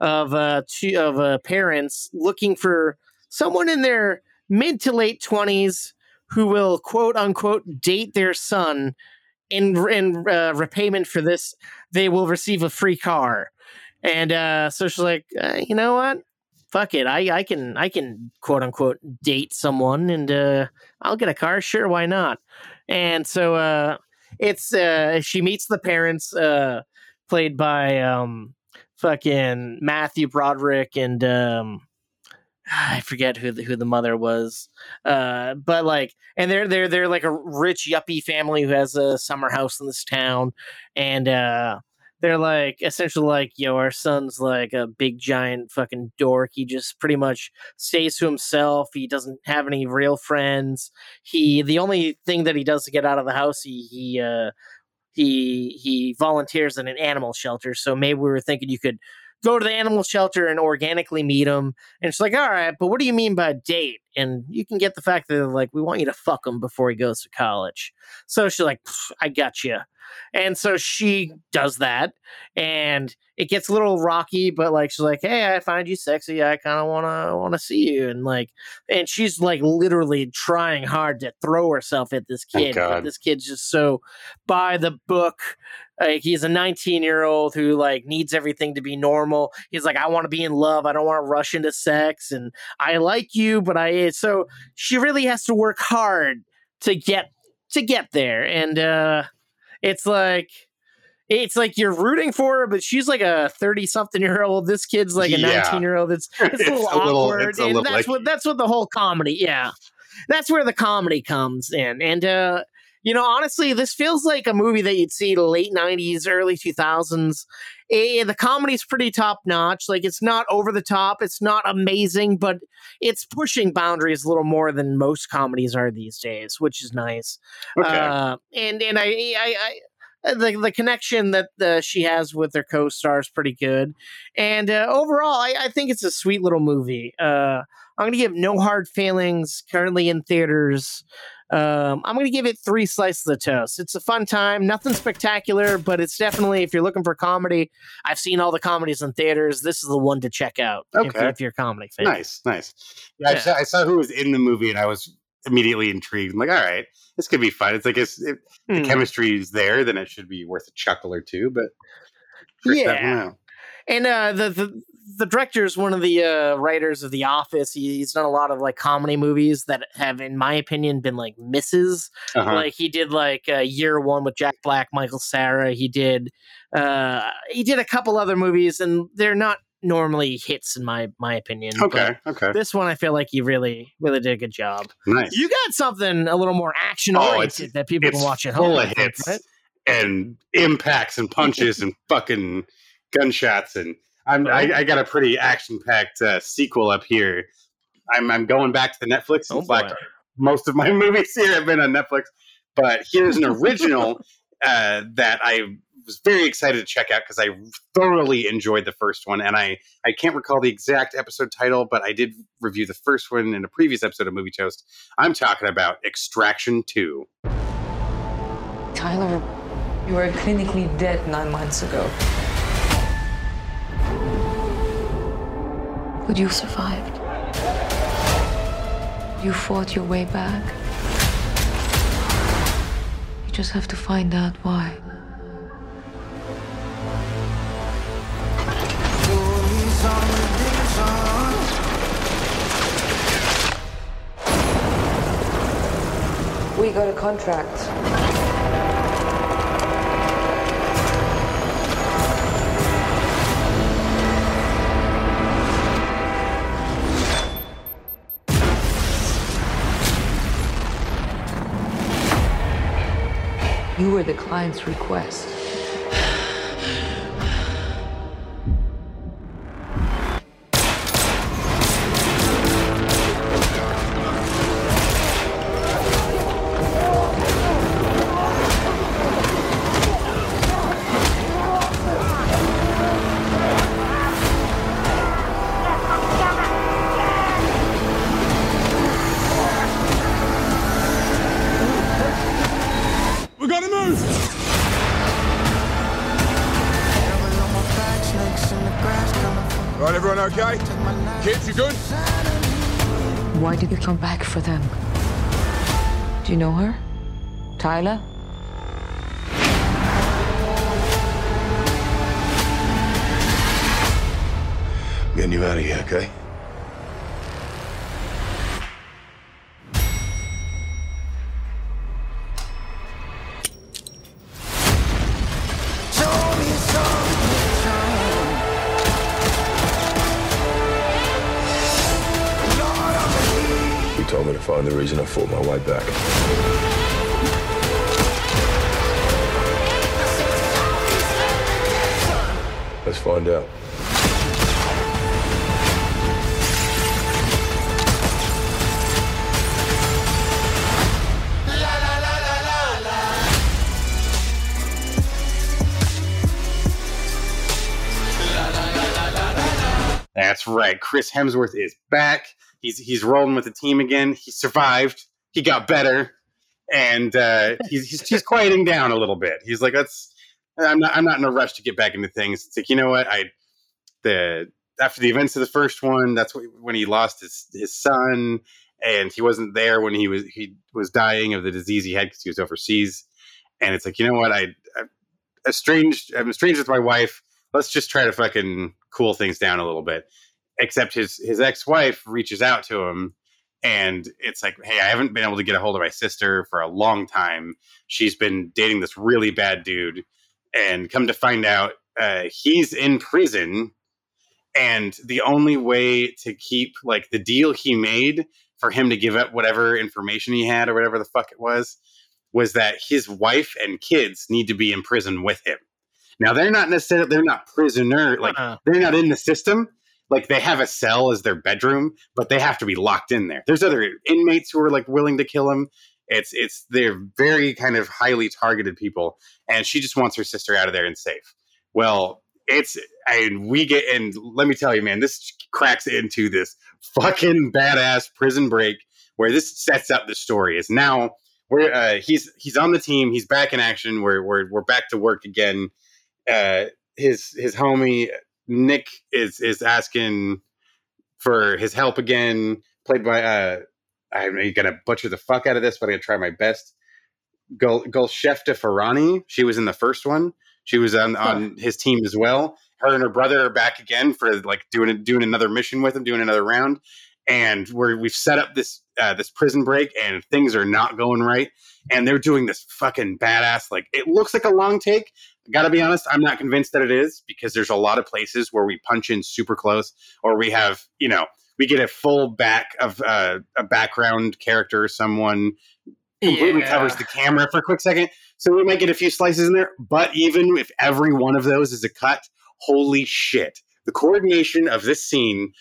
of uh two of uh, parents looking for someone in their mid to late 20s who will quote unquote date their son in in uh, repayment for this. They will receive a free car. And uh, so she's like uh, you know what? Fuck it. I, I can i can quote unquote date someone and uh, i'll get a car. Sure why not? And so uh, it's uh, she meets the parents uh, played by um, fucking matthew broderick and um, *sighs* I forget who the, who the mother was, uh, but like, and they're they're they're like a rich yuppie family who has a summer house in this town, and uh, they're like essentially like, yo, our son's like a big giant fucking dork. He just pretty much stays to himself. He doesn't have any real friends. He the only thing that he does to get out of the house, he he uh, he he volunteers in an animal shelter. So maybe we were thinking you could go to the animal shelter and organically meet him. And she's like, all right, but what do you mean by date? And you can get the fact that like, we want you to fuck him before he goes to college. So she's like, I got you. And so she does that, and it gets a little rocky. But like, she's like, "Hey, I find you sexy. I kind of wanna wanna see you." And like, and she's like literally trying hard to throw herself at this kid. this kid's just so by the book. Like he's a 19 year old who like needs everything to be normal. He's like, I want to be in love. I don't want to rush into sex, and I like you, but I. So she really has to work hard to get to get there, and uh it's like it's like you're rooting for her, but she's like a 30 something year old. This kid's like a Yeah. 19 year old. It's *laughs* it's, It's a little a little- awkward. it's a and little that's what that's what the whole comedy, yeah. That's where the comedy comes in. And uh you know, honestly, this feels like a movie that you'd see late 90s, early 2000s. Eh, the comedy's pretty top notch. Like, it's not over the top, it's not amazing, but it's pushing boundaries a little more than most comedies are these days, which is nice. Okay. Uh, and and I, I, I the the connection that uh, she has with her co-star is pretty good, and uh, overall, I, I think it's a sweet little movie. Uh, I'm gonna give No Hard Feelings currently in theaters. Um, I'm gonna give it three slices of toast. It's a fun time, nothing spectacular, but it's definitely if you're looking for comedy. I've seen all the comedies in theaters. This is the one to check out if, Okay. if you're a comedy fan. Nice, nice. Yeah, I, saw, I saw who was in the movie, and I was immediately intrigued. I'm like, all right, this could be fun. It's like it's, if the Hmm. chemistry is there, then it should be worth a chuckle or two. But Chris, I don't Yeah. And uh, the the the director is one of the uh, writers of The Office. He, he's done a lot of like comedy movies that have, in my opinion, been like misses. Uh-huh. Like he did like uh, Year One with Jack Black, Michael Cera. He did uh, he did a couple other movies, and they're not normally hits in my my opinion. but Okay, okay. This one, I feel like he really really did a good job. Nice. You got something a little more action Oh, oriented it's- that people can watch at full home. of hits right? and impacts and punches *laughs* and fucking gunshots and I, I got a pretty action packed uh, sequel up here. I'm I'm going back to the Netflix. Oh, In most of my *laughs* movies here have been on Netflix, but here's an original *laughs* uh, that I was very excited to check out because I thoroughly enjoyed the first one, and I I can't recall the exact episode title, but I did review the first one in a previous episode of Movie Toast. I'm talking about Extraction Two. Tyler, you were clinically dead nine months ago. But you survived. You fought your way back. You just have to find out why. We got a contract. You were the client's request. For them? Do you know her? Tyler? Getting you out of here, okay? Reason I fought my way back. Let's find out. That's right. Chris Hemsworth is back. He's he's rolling with the team again. He survived. He got better, and uh, he's, he's he's quieting down a little bit. He's like, "Let's." I'm not. I'm not in a rush to get back into things. It's like you know what I the after the events of the first one. That's when he lost his his son, and he wasn't there when he was he was dying of the disease he had because he was overseas. And it's like you know what I, I estranged. I'm estranged with my wife. Let's just try to fucking cool things down a little bit. Except his his ex wife reaches out to him, and it's like, hey, I haven't been able to get a hold of my sister for a long time. She's been dating this really bad dude, and come to find out, uh, he's in prison. And the only way to keep like the deal he made for him to give up whatever information he had or whatever the fuck it was was that his wife and kids need to be in prison with him. Now they're not necessarily they're not prisoner like they're not in the system. Like they have a cell as their bedroom, but they have to be locked in there. There's other inmates who are like willing to kill him. It's it's they're very kind of highly targeted people, and she just wants her sister out of there and safe. Well, it's and we get and let me tell you, man, this cracks into this fucking badass prison break where this sets up the story. Is now we're uh, he's he's on the team, he's back in action. We're we're we're back to work again uh, his his homie Nick is is asking for his help again. Played by uh, I'm gonna butcher the fuck out of this, but I'm gonna try my best. Gul Gulshefta Farani. She was in the first one. She was on on his team as well. Her and her brother are back again for like doing doing another mission with him, doing another round. And we're we've set up this uh, this prison break, and things are not going right. And they're doing this fucking badass. Like it looks like a long take, gotta be honest, I'm not convinced that it is because there's a lot of places where we punch in super close, or we have, you know, we get a full back of uh, a background character, someone completely Yeah. covers the camera for a quick second. So we might get a few slices in there, but even if every one of those is a cut, holy shit. The coordination of this scene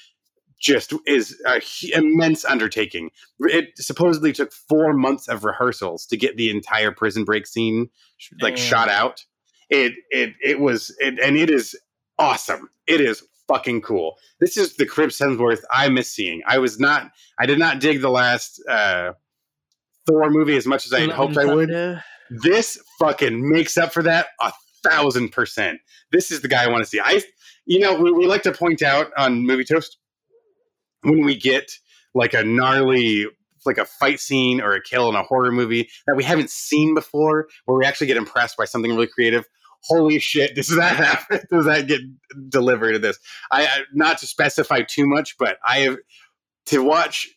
just is an immense undertaking. It supposedly took four months of rehearsals to get the entire prison break scene like Damn. shot out. It it it was it, and it is awesome. It is fucking cool. This is the Chris Hemsworth I miss seeing. I was not I did not dig the last uh Thor movie as much as I had hoped I would. This fucking makes up for that a thousand percent. This is the guy I want to see. I, you know, we, we like to point out on Movie Toast when we get like a gnarly, like a fight scene or a kill in a horror movie that we haven't seen before, where we actually get impressed by something really creative. Holy shit! Does that happen? *laughs* Does that get delivered to this? I not to specify too much, but I have to watch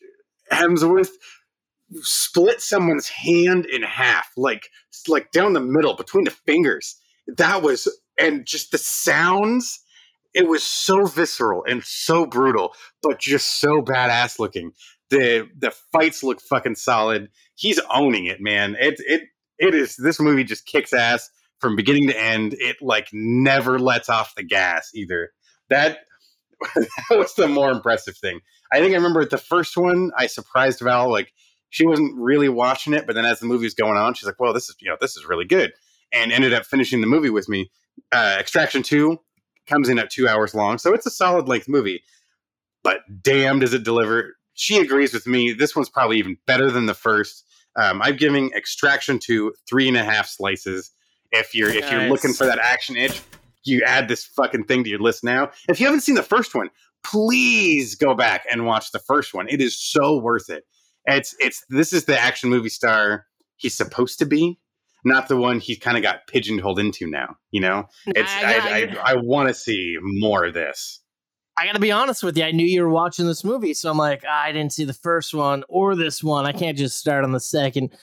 Hemsworth split someone's hand in half, like like down the middle between the fingers. That was and just the sounds. It was so visceral and so brutal, but just so badass looking. The the fights look fucking solid. He's owning it, man. It it it is this movie just kicks ass from beginning to end. It like never lets off the gas either. That *laughs* that was the more impressive thing. I think I remember the first one. I surprised Val like she wasn't really watching it, but then as the movie was going on, she's like, "Well, this is you know this is really good," and ended up finishing the movie with me. Uh, Extraction Two comes in at two hours long, so it's a solid length movie. But damn, does it deliver! She agrees with me. This one's probably even better than the first. Um, I'm giving Extraction Two three and a half slices. If you're if you're Nice. looking for that action itch, you add this fucking thing to your list now. If you haven't seen the first one, please go back and watch the first one. It is so worth it. It's it's this is the action movie star he's supposed to be, not the one he kind of got pigeonholed into now. You know, it's I- I I, I, want to see more of this. I gotta be honest with you. I knew you were watching this movie, so I'm like, "Ah, I didn't see the first one or this one. I can't just start on the second.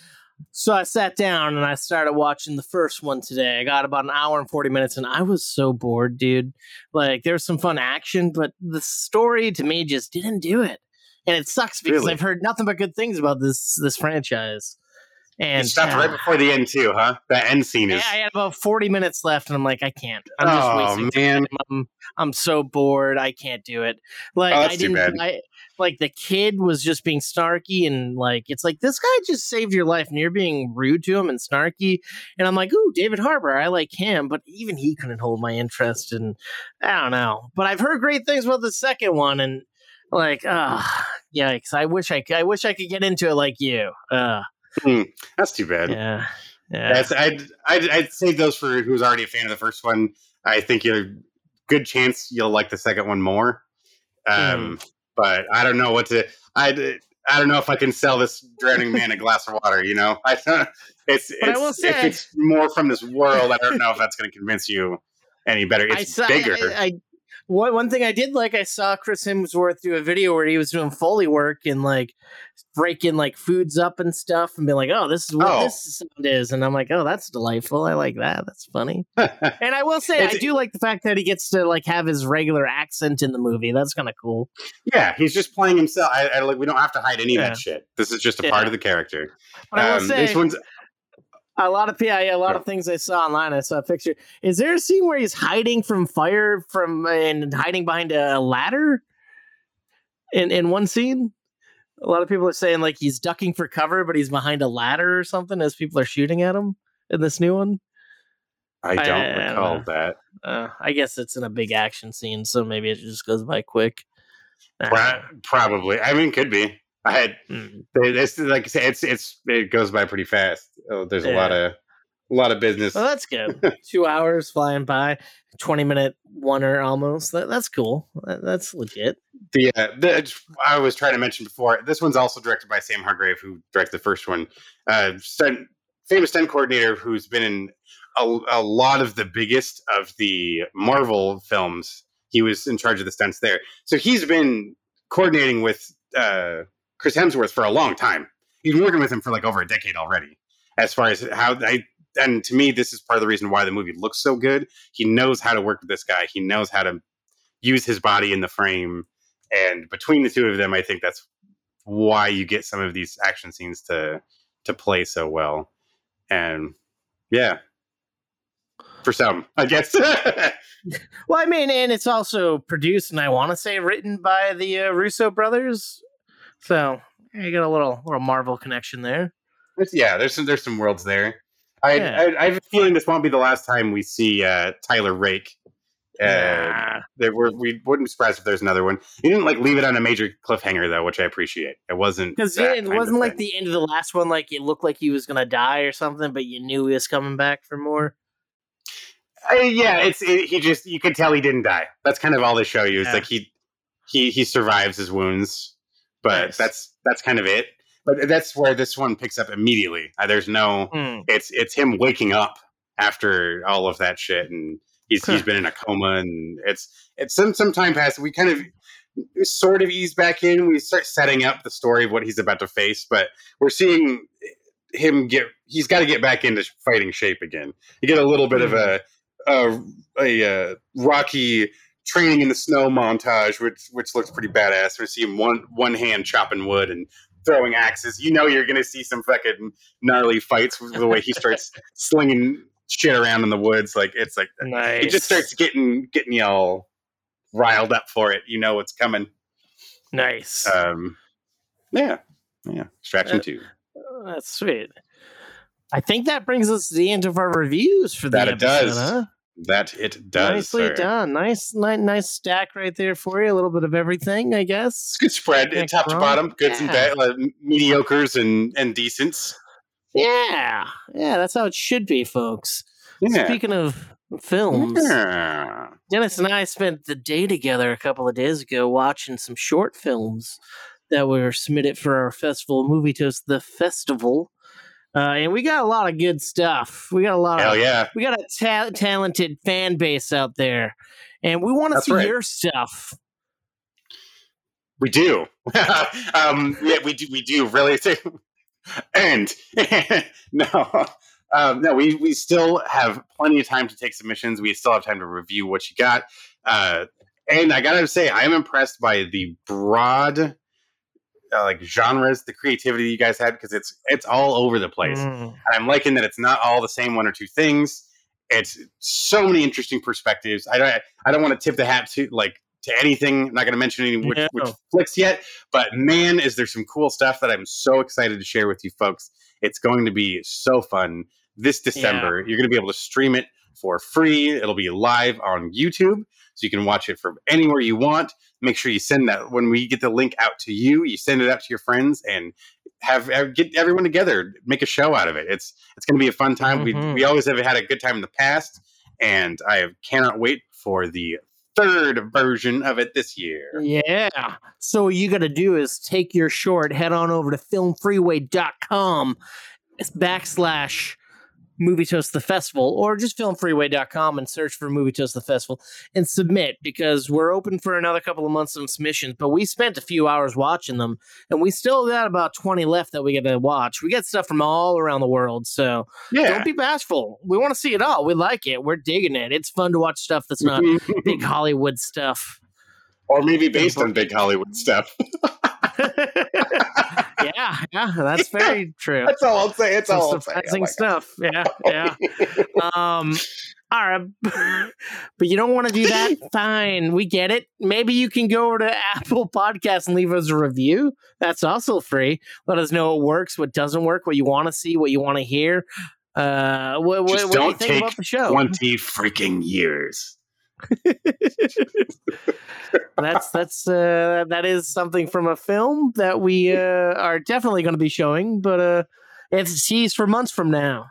So I sat down and I started watching the first one today. I got about an hour and 40 minutes and I was so bored, dude. Like there's some fun action, but the story to me just didn't do it. And it sucks because Really? I've heard nothing but good things about this this franchise. And it stopped uh, right before the end too, huh? That end scene is. yeah, I had about 40 minutes left, and I'm like, I can't. I'm just Oh, wasting man. time. I'm, I'm so bored. I can't do it. Like, Oh, I didn't. I, like, the kid was just being snarky, and like, it's like, this guy just saved your life, and you're being rude to him and snarky. And I'm like, ooh, David Harbour, I like him, but even he couldn't hold my interest. And I don't know. But I've heard great things about the second one, and like, ah, yikes. I wish I I wish I could get into it like you. Uh, Hmm, that's too bad. yeah. Yeah. That's, I'd, I'd I'd save those for who's already a fan of the first one. I think you're good chance you'll like the second one more. Um, but I don't know what to. I I don't know if I can sell this drowning man a *laughs* glass of water. You know, I don't- it's I it's will if say- it's more from this world. I don't know if that's going to convince you any better. It's saw, bigger. I, I, one, one thing I did like, I saw Chris Hemsworth do a video where he was doing Foley work and like breaking like foods up and stuff and be like, oh, this is what Oh. this sound is. And I'm like, oh, that's delightful. I like that. That's funny. *laughs* and I will say, I do like the fact that he gets to like have his regular accent in the movie. That's kind of cool. yeah, he's just playing himself. I, I like. We don't have to hide any of that shit. This is just a Yeah. part of the character. But I will Um, say, this one's a lot of yeah, yeah, a lot of things I saw online. I saw a picture. Is there a scene where he's hiding from fire from and hiding behind a ladder? In in one scene, a lot of people are saying like he's ducking for cover, but he's behind a ladder or something as people are shooting at him in this new one. I don't I- I don't recall that. Uh, I guess it's in a big action scene, so maybe it just goes by quick. Pro- probably. I mean, could be. I had. hmm. It's like I say, it's it's it goes by pretty fast. Oh, there's a lot of a lot of business. Well, that's good. *laughs* Two hours flying by, twenty minute oneer almost. That, that's cool. That, that's legit. the, uh, the I was trying to mention before. This one's also directed by Sam Hargrave, who directed the first one. Uh, stunt, famous stunt coordinator who's been in a, a lot of the biggest of the Marvel films. He was in charge of the stunts there, so he's been coordinating with uh, Chris Hemsworth for a long time. He's been working with him for like over a decade already. As far as how I and to me, this is part of the reason why the movie looks so good. He knows how to work with this guy. He knows how to use his body in the frame and between the two of them i think that's why you get some of these action scenes to to play so well and yeah for some i guess *laughs* Well, I mean, and it's also produced, and I want to say written by the uh, Russo brothers. So you got a little little Marvel connection there. Yeah there's some there's some worlds there I, Yeah. I i have a feeling this won't be the last time we see uh tyler rake uh Nah. there were we wouldn't be surprised if there's another one You didn't like leave it on a major cliffhanger though which i appreciate it wasn't Because that it wasn't like thing. the end of the last one, like it looked like he was gonna die or something, but you knew he was coming back for more. Uh, yeah, it's it, he just you could tell he didn't die. That's kind of all they show you. It's Yeah. like he he he survives his wounds, but Nice. that's that's kind of it. But that's where this one picks up immediately. Uh, there's no Hmm. it's it's him waking up after all of that shit, and he's he's been in a coma, and it's it's some some time passed. We kind of sort of ease back in. We start setting up the story of what he's about to face, but we're seeing him get he's got to get back into fighting shape again. You get a little bit of a a, a uh, rocky training in the snow montage, which which looks pretty badass. We see him one one hand chopping wood and throwing axes. You know you're gonna see some fucking gnarly fights with the way he starts *laughs* slinging shit around in the woods. Like it's like nice. it just starts getting getting you all riled up for it. You know what's coming. Nice. Um, yeah, yeah. Extraction Uh, two. That's sweet. I think that brings us to the end of our reviews for the That it does. huh? That it does. Nicely sir. done. Nice, nice, nice stack right there for you. A little bit of everything, I guess. Good spread, Thanks, top to bottom, goods and bad, uh, mediocres and and decents. Yeah, yeah, that's how it should be, folks. Yeah. Speaking of films, Yeah. Dennis and I spent the day together a couple of days ago watching some short films that were submitted for our festival, Movie Toast the Festival. Uh, and we got a lot of good stuff. We got a lot Hell of yeah. we got a ta- talented fan base out there, and we want to see right. your stuff. We do. *laughs* um, yeah, we do. We do really. Do. *laughs* and *laughs* no, um, no, we we still have plenty of time to take submissions. We still have time to review what you got. Uh, and I gotta say, I am impressed by the broad uh, like genres, the creativity you guys had because it's it's all over the place. Mm. And I'm liking that it's not all the same one or two things. It's so many interesting perspectives. I don't I don't want to tip the hat to like to anything. I'm not going to mention any which, which flicks yet, but man, is there some cool stuff that I'm so excited to share with you folks. It's going to be so fun this December. You're going to be able to stream it for free. It'll be live on YouTube, so you can watch it from anywhere you want. Make sure you send that when we get the link out to you. You send it out to your friends and have, have- get everyone together. Make a show out of it. It's it's going to be a fun time. Mhm. We we always have had a good time in the past, and I cannot wait for the third version of it this year. Yeah. So what you got to do is take your short, head on over to filmfreeway.com It's backslash movie toast the festival or just filmfreeway.com and search for movie toast the festival and submit because we're open for another couple of months of submissions but we spent a few hours watching them and we still got about 20 left that we got to watch. We got stuff from all around the world so Yeah. don't be bashful. We want to see it all. We like it. We're digging it. It's fun to watch stuff that's not *laughs* big hollywood stuff. Or maybe based on big Hollywood stuff. *laughs* *laughs* yeah, yeah, that's *laughs* very true. That's all I'll say. It's Some all I'll say. surprising Oh my stuff. Yeah, yeah. um, all right, *laughs* but you don't want to do that. *laughs* Fine, we get it. Maybe you can go over to Apple Podcasts and leave us a review. That's also free. Let us know what works, what doesn't work, what you want to see, what you want to hear. Uh, what, what, Just what do you don't think take about the show? 20 freaking years. *laughs* that's that's uh that is something from a film that we uh are definitely going to be showing but uh it's teased for months from now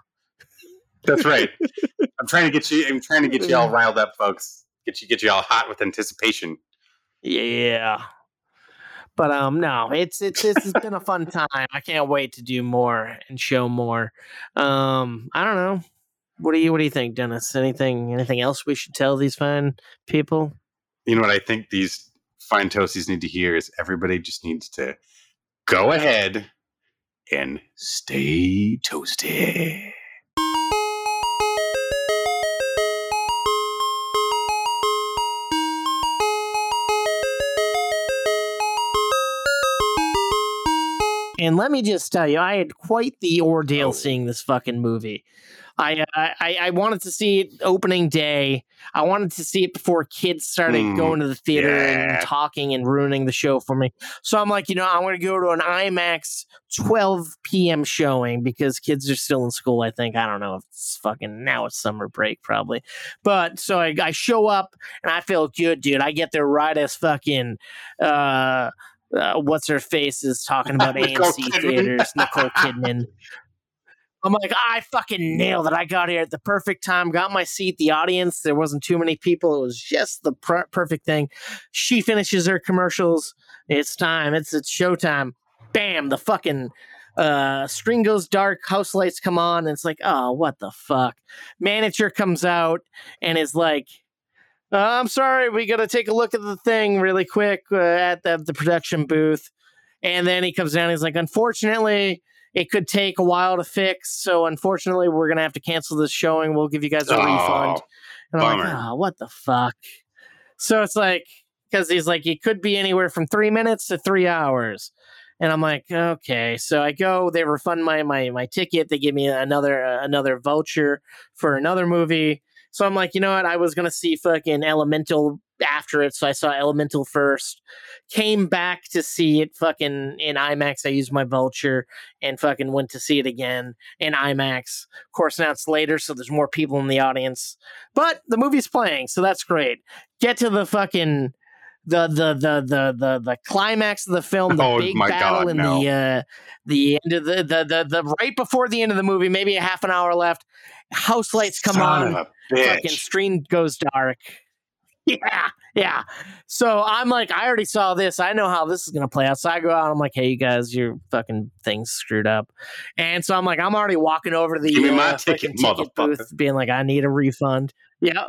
That's right. *laughs* I'm trying to get you. I'm trying to get you all riled up, folks. Get you, get you all hot with anticipation. yeah but um no it's it's it's been a fun time i can't wait to do more and show more um i don't know what do you what do you think dennis anything anything else we should tell these fine people You know what I think these fine toasties need to hear is everybody just needs to go ahead and stay toasty. And let me just tell you, I had quite the ordeal seeing this fucking movie. I, I I- I wanted to see it opening day. I wanted to see it before kids started Mm, going to the theater yeah. and talking and ruining the show for me. So I'm like, you know, I'm going to go to an IMAX 12 p.m. showing because kids are still in school. I think I don't know if it's fucking now it's summer break probably, but so I, I show up and I feel good, dude. I get there right as fucking. uh uh, what's her face is talking about *laughs* AMC theaters, Nicole *laughs* Kidman. I'm like, I fucking nailed it. I got here at the perfect time, got my seat. The audience, there wasn't too many people. It was just the per- perfect thing. She finishes her commercials. It's time. It's it's showtime. Bam! The fucking uh, screen goes dark. House lights come on. And it's like, oh, what the fuck? Manager comes out and is like, I'm sorry, we got to take a look at the thing really quick uh, at the, the production booth. And then he comes down. He's like, unfortunately, it could take a while to fix. So unfortunately, we're gonna have to cancel this showing. We'll give you guys a Oh, refund. And I'm like, oh, what the fuck? So it's like because he's like, it could be anywhere from three minutes to three hours. And I'm like, okay. So I go, they refund my my my ticket. They give me another uh, another voucher for another movie. So I'm like, you know what? I was gonna see fucking Elemental after it, so I saw Elemental first. Came back to see it fucking in IMAX. I used my Vulture and fucking went to see it again in IMAX. Of course, now it's later, so there's more people in the audience. But the movie's playing, so that's great. Get to the fucking the the the the the, the climax of the film, the *laughs* Oh big battle God, in no. the uh the end of the, the the the right before the end of the movie, maybe a half an hour left. House lights come Son on, fucking screen goes dark. *laughs* Yeah, yeah. So I'm like, I already saw this. I know how this is gonna play out. So I go out. I'm like, hey, you guys, your fucking thing's screwed up. And so I'm like, I'm already walking over to the Give me my uh, ticket, ticket booth, being like, I need a refund. Yeah.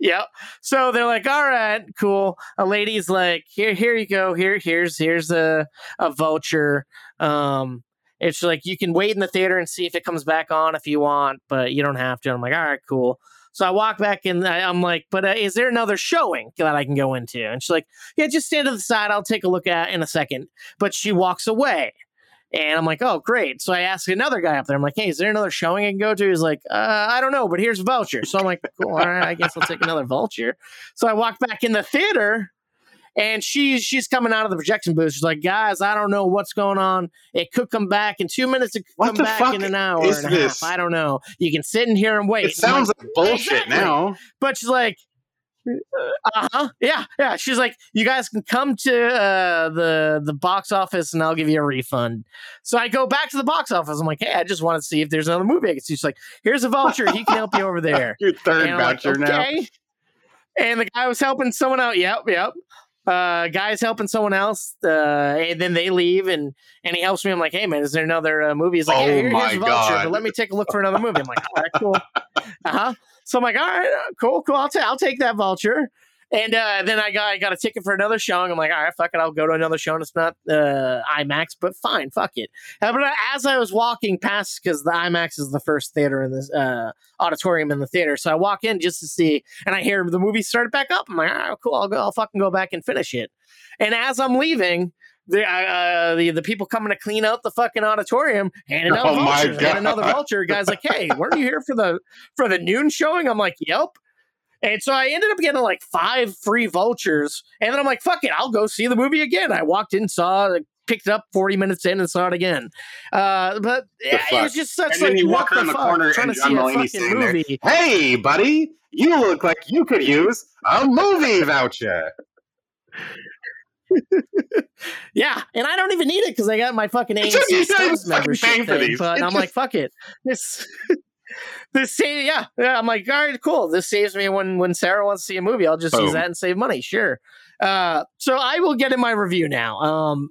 Yeah. So they're like, all right, cool. A lady's like, here, here you go. Here, here's here's a a voucher. Um, it's like you can wait in the theater and see if it comes back on if you want, but you don't have to. I'm like, all right, cool. So I walk back and I'm like, but uh, is there another showing that I can go into? And she's like, yeah, just stand to the side. I'll take a look at in a second. But she walks away. And I'm like, oh, great. So I ask another guy up there, I'm like, hey, is there another showing I can go to? He's like, uh, I don't know, but here's a voucher. So I'm like, cool, all right, I guess I'll take another voucher. So I walk back in the theater and she's she's coming out of the projection booth. She's like, guys, I don't know what's going on. It could come back in two minutes. It could What come back in an hour and a this? half. I don't know. You can sit in here and wait. It sounds like bullshit Exactly. now. But she's like, uh huh, yeah, yeah. She's like, you guys can come to uh, the the box office and I'll give you a refund. So I go back to the box office. I'm like, hey, I just want to see if there's another movie I can see. She's like, here's a voucher. He can help you over *laughs* there. Your third I'm like, voucher now. And the guy was helping someone out. Yep, yep. Uh, guy's helping someone else. Uh, and then they leave, and and he helps me. I'm like, hey man, is there another uh, movie? He's like, Oh yeah, here- my here's a voucher, God. but let me take a look for another movie. I'm like, all right, cool. *laughs* Uh huh. So I'm like, all right, uh, cool, cool. I'll, ta- I'll take that vulture. And uh, then I got I got a ticket for another showing. I'm like, all right, fuck it, I'll go to another show. And it's not uh, IMAX, but fine, fuck it. Uh, But as I was walking past, because the IMAX is the first theater in this uh, auditorium in the theater, so I walk in just to see, and I hear the movie started back up. I'm like, all right, cool, I'll go, I'll fucking go back and finish it. And as I'm leaving. The, uh, the the people coming to clean out the fucking auditorium handing out Oh vouchers, and another vulture guy's like, "Hey, *laughs* weren't you here for the for the noon showing?" I'm like, "Yep." And so I ended up getting like five free vultures. And then I'm like, fuck it, I'll go see the movie again. I walked in, saw picked it up 40 minutes in and saw it again. Uh, but yeah, it was just such and like, then you walk around the, fuck? corner and John see Mulaney's fucking movie. there. Hey, buddy, you look like you could use a movie voucher. Yeah, and I don't even need it because I got my fucking AMC don't even Stubs fucking membership thing. these. But I'm like, fuck it. This *laughs* this sa- yeah, yeah. I'm like, all right, cool. This saves me when when Sarah wants to see a movie. I'll just use that and save money. Sure. Uh, so I will get in my review now. Um,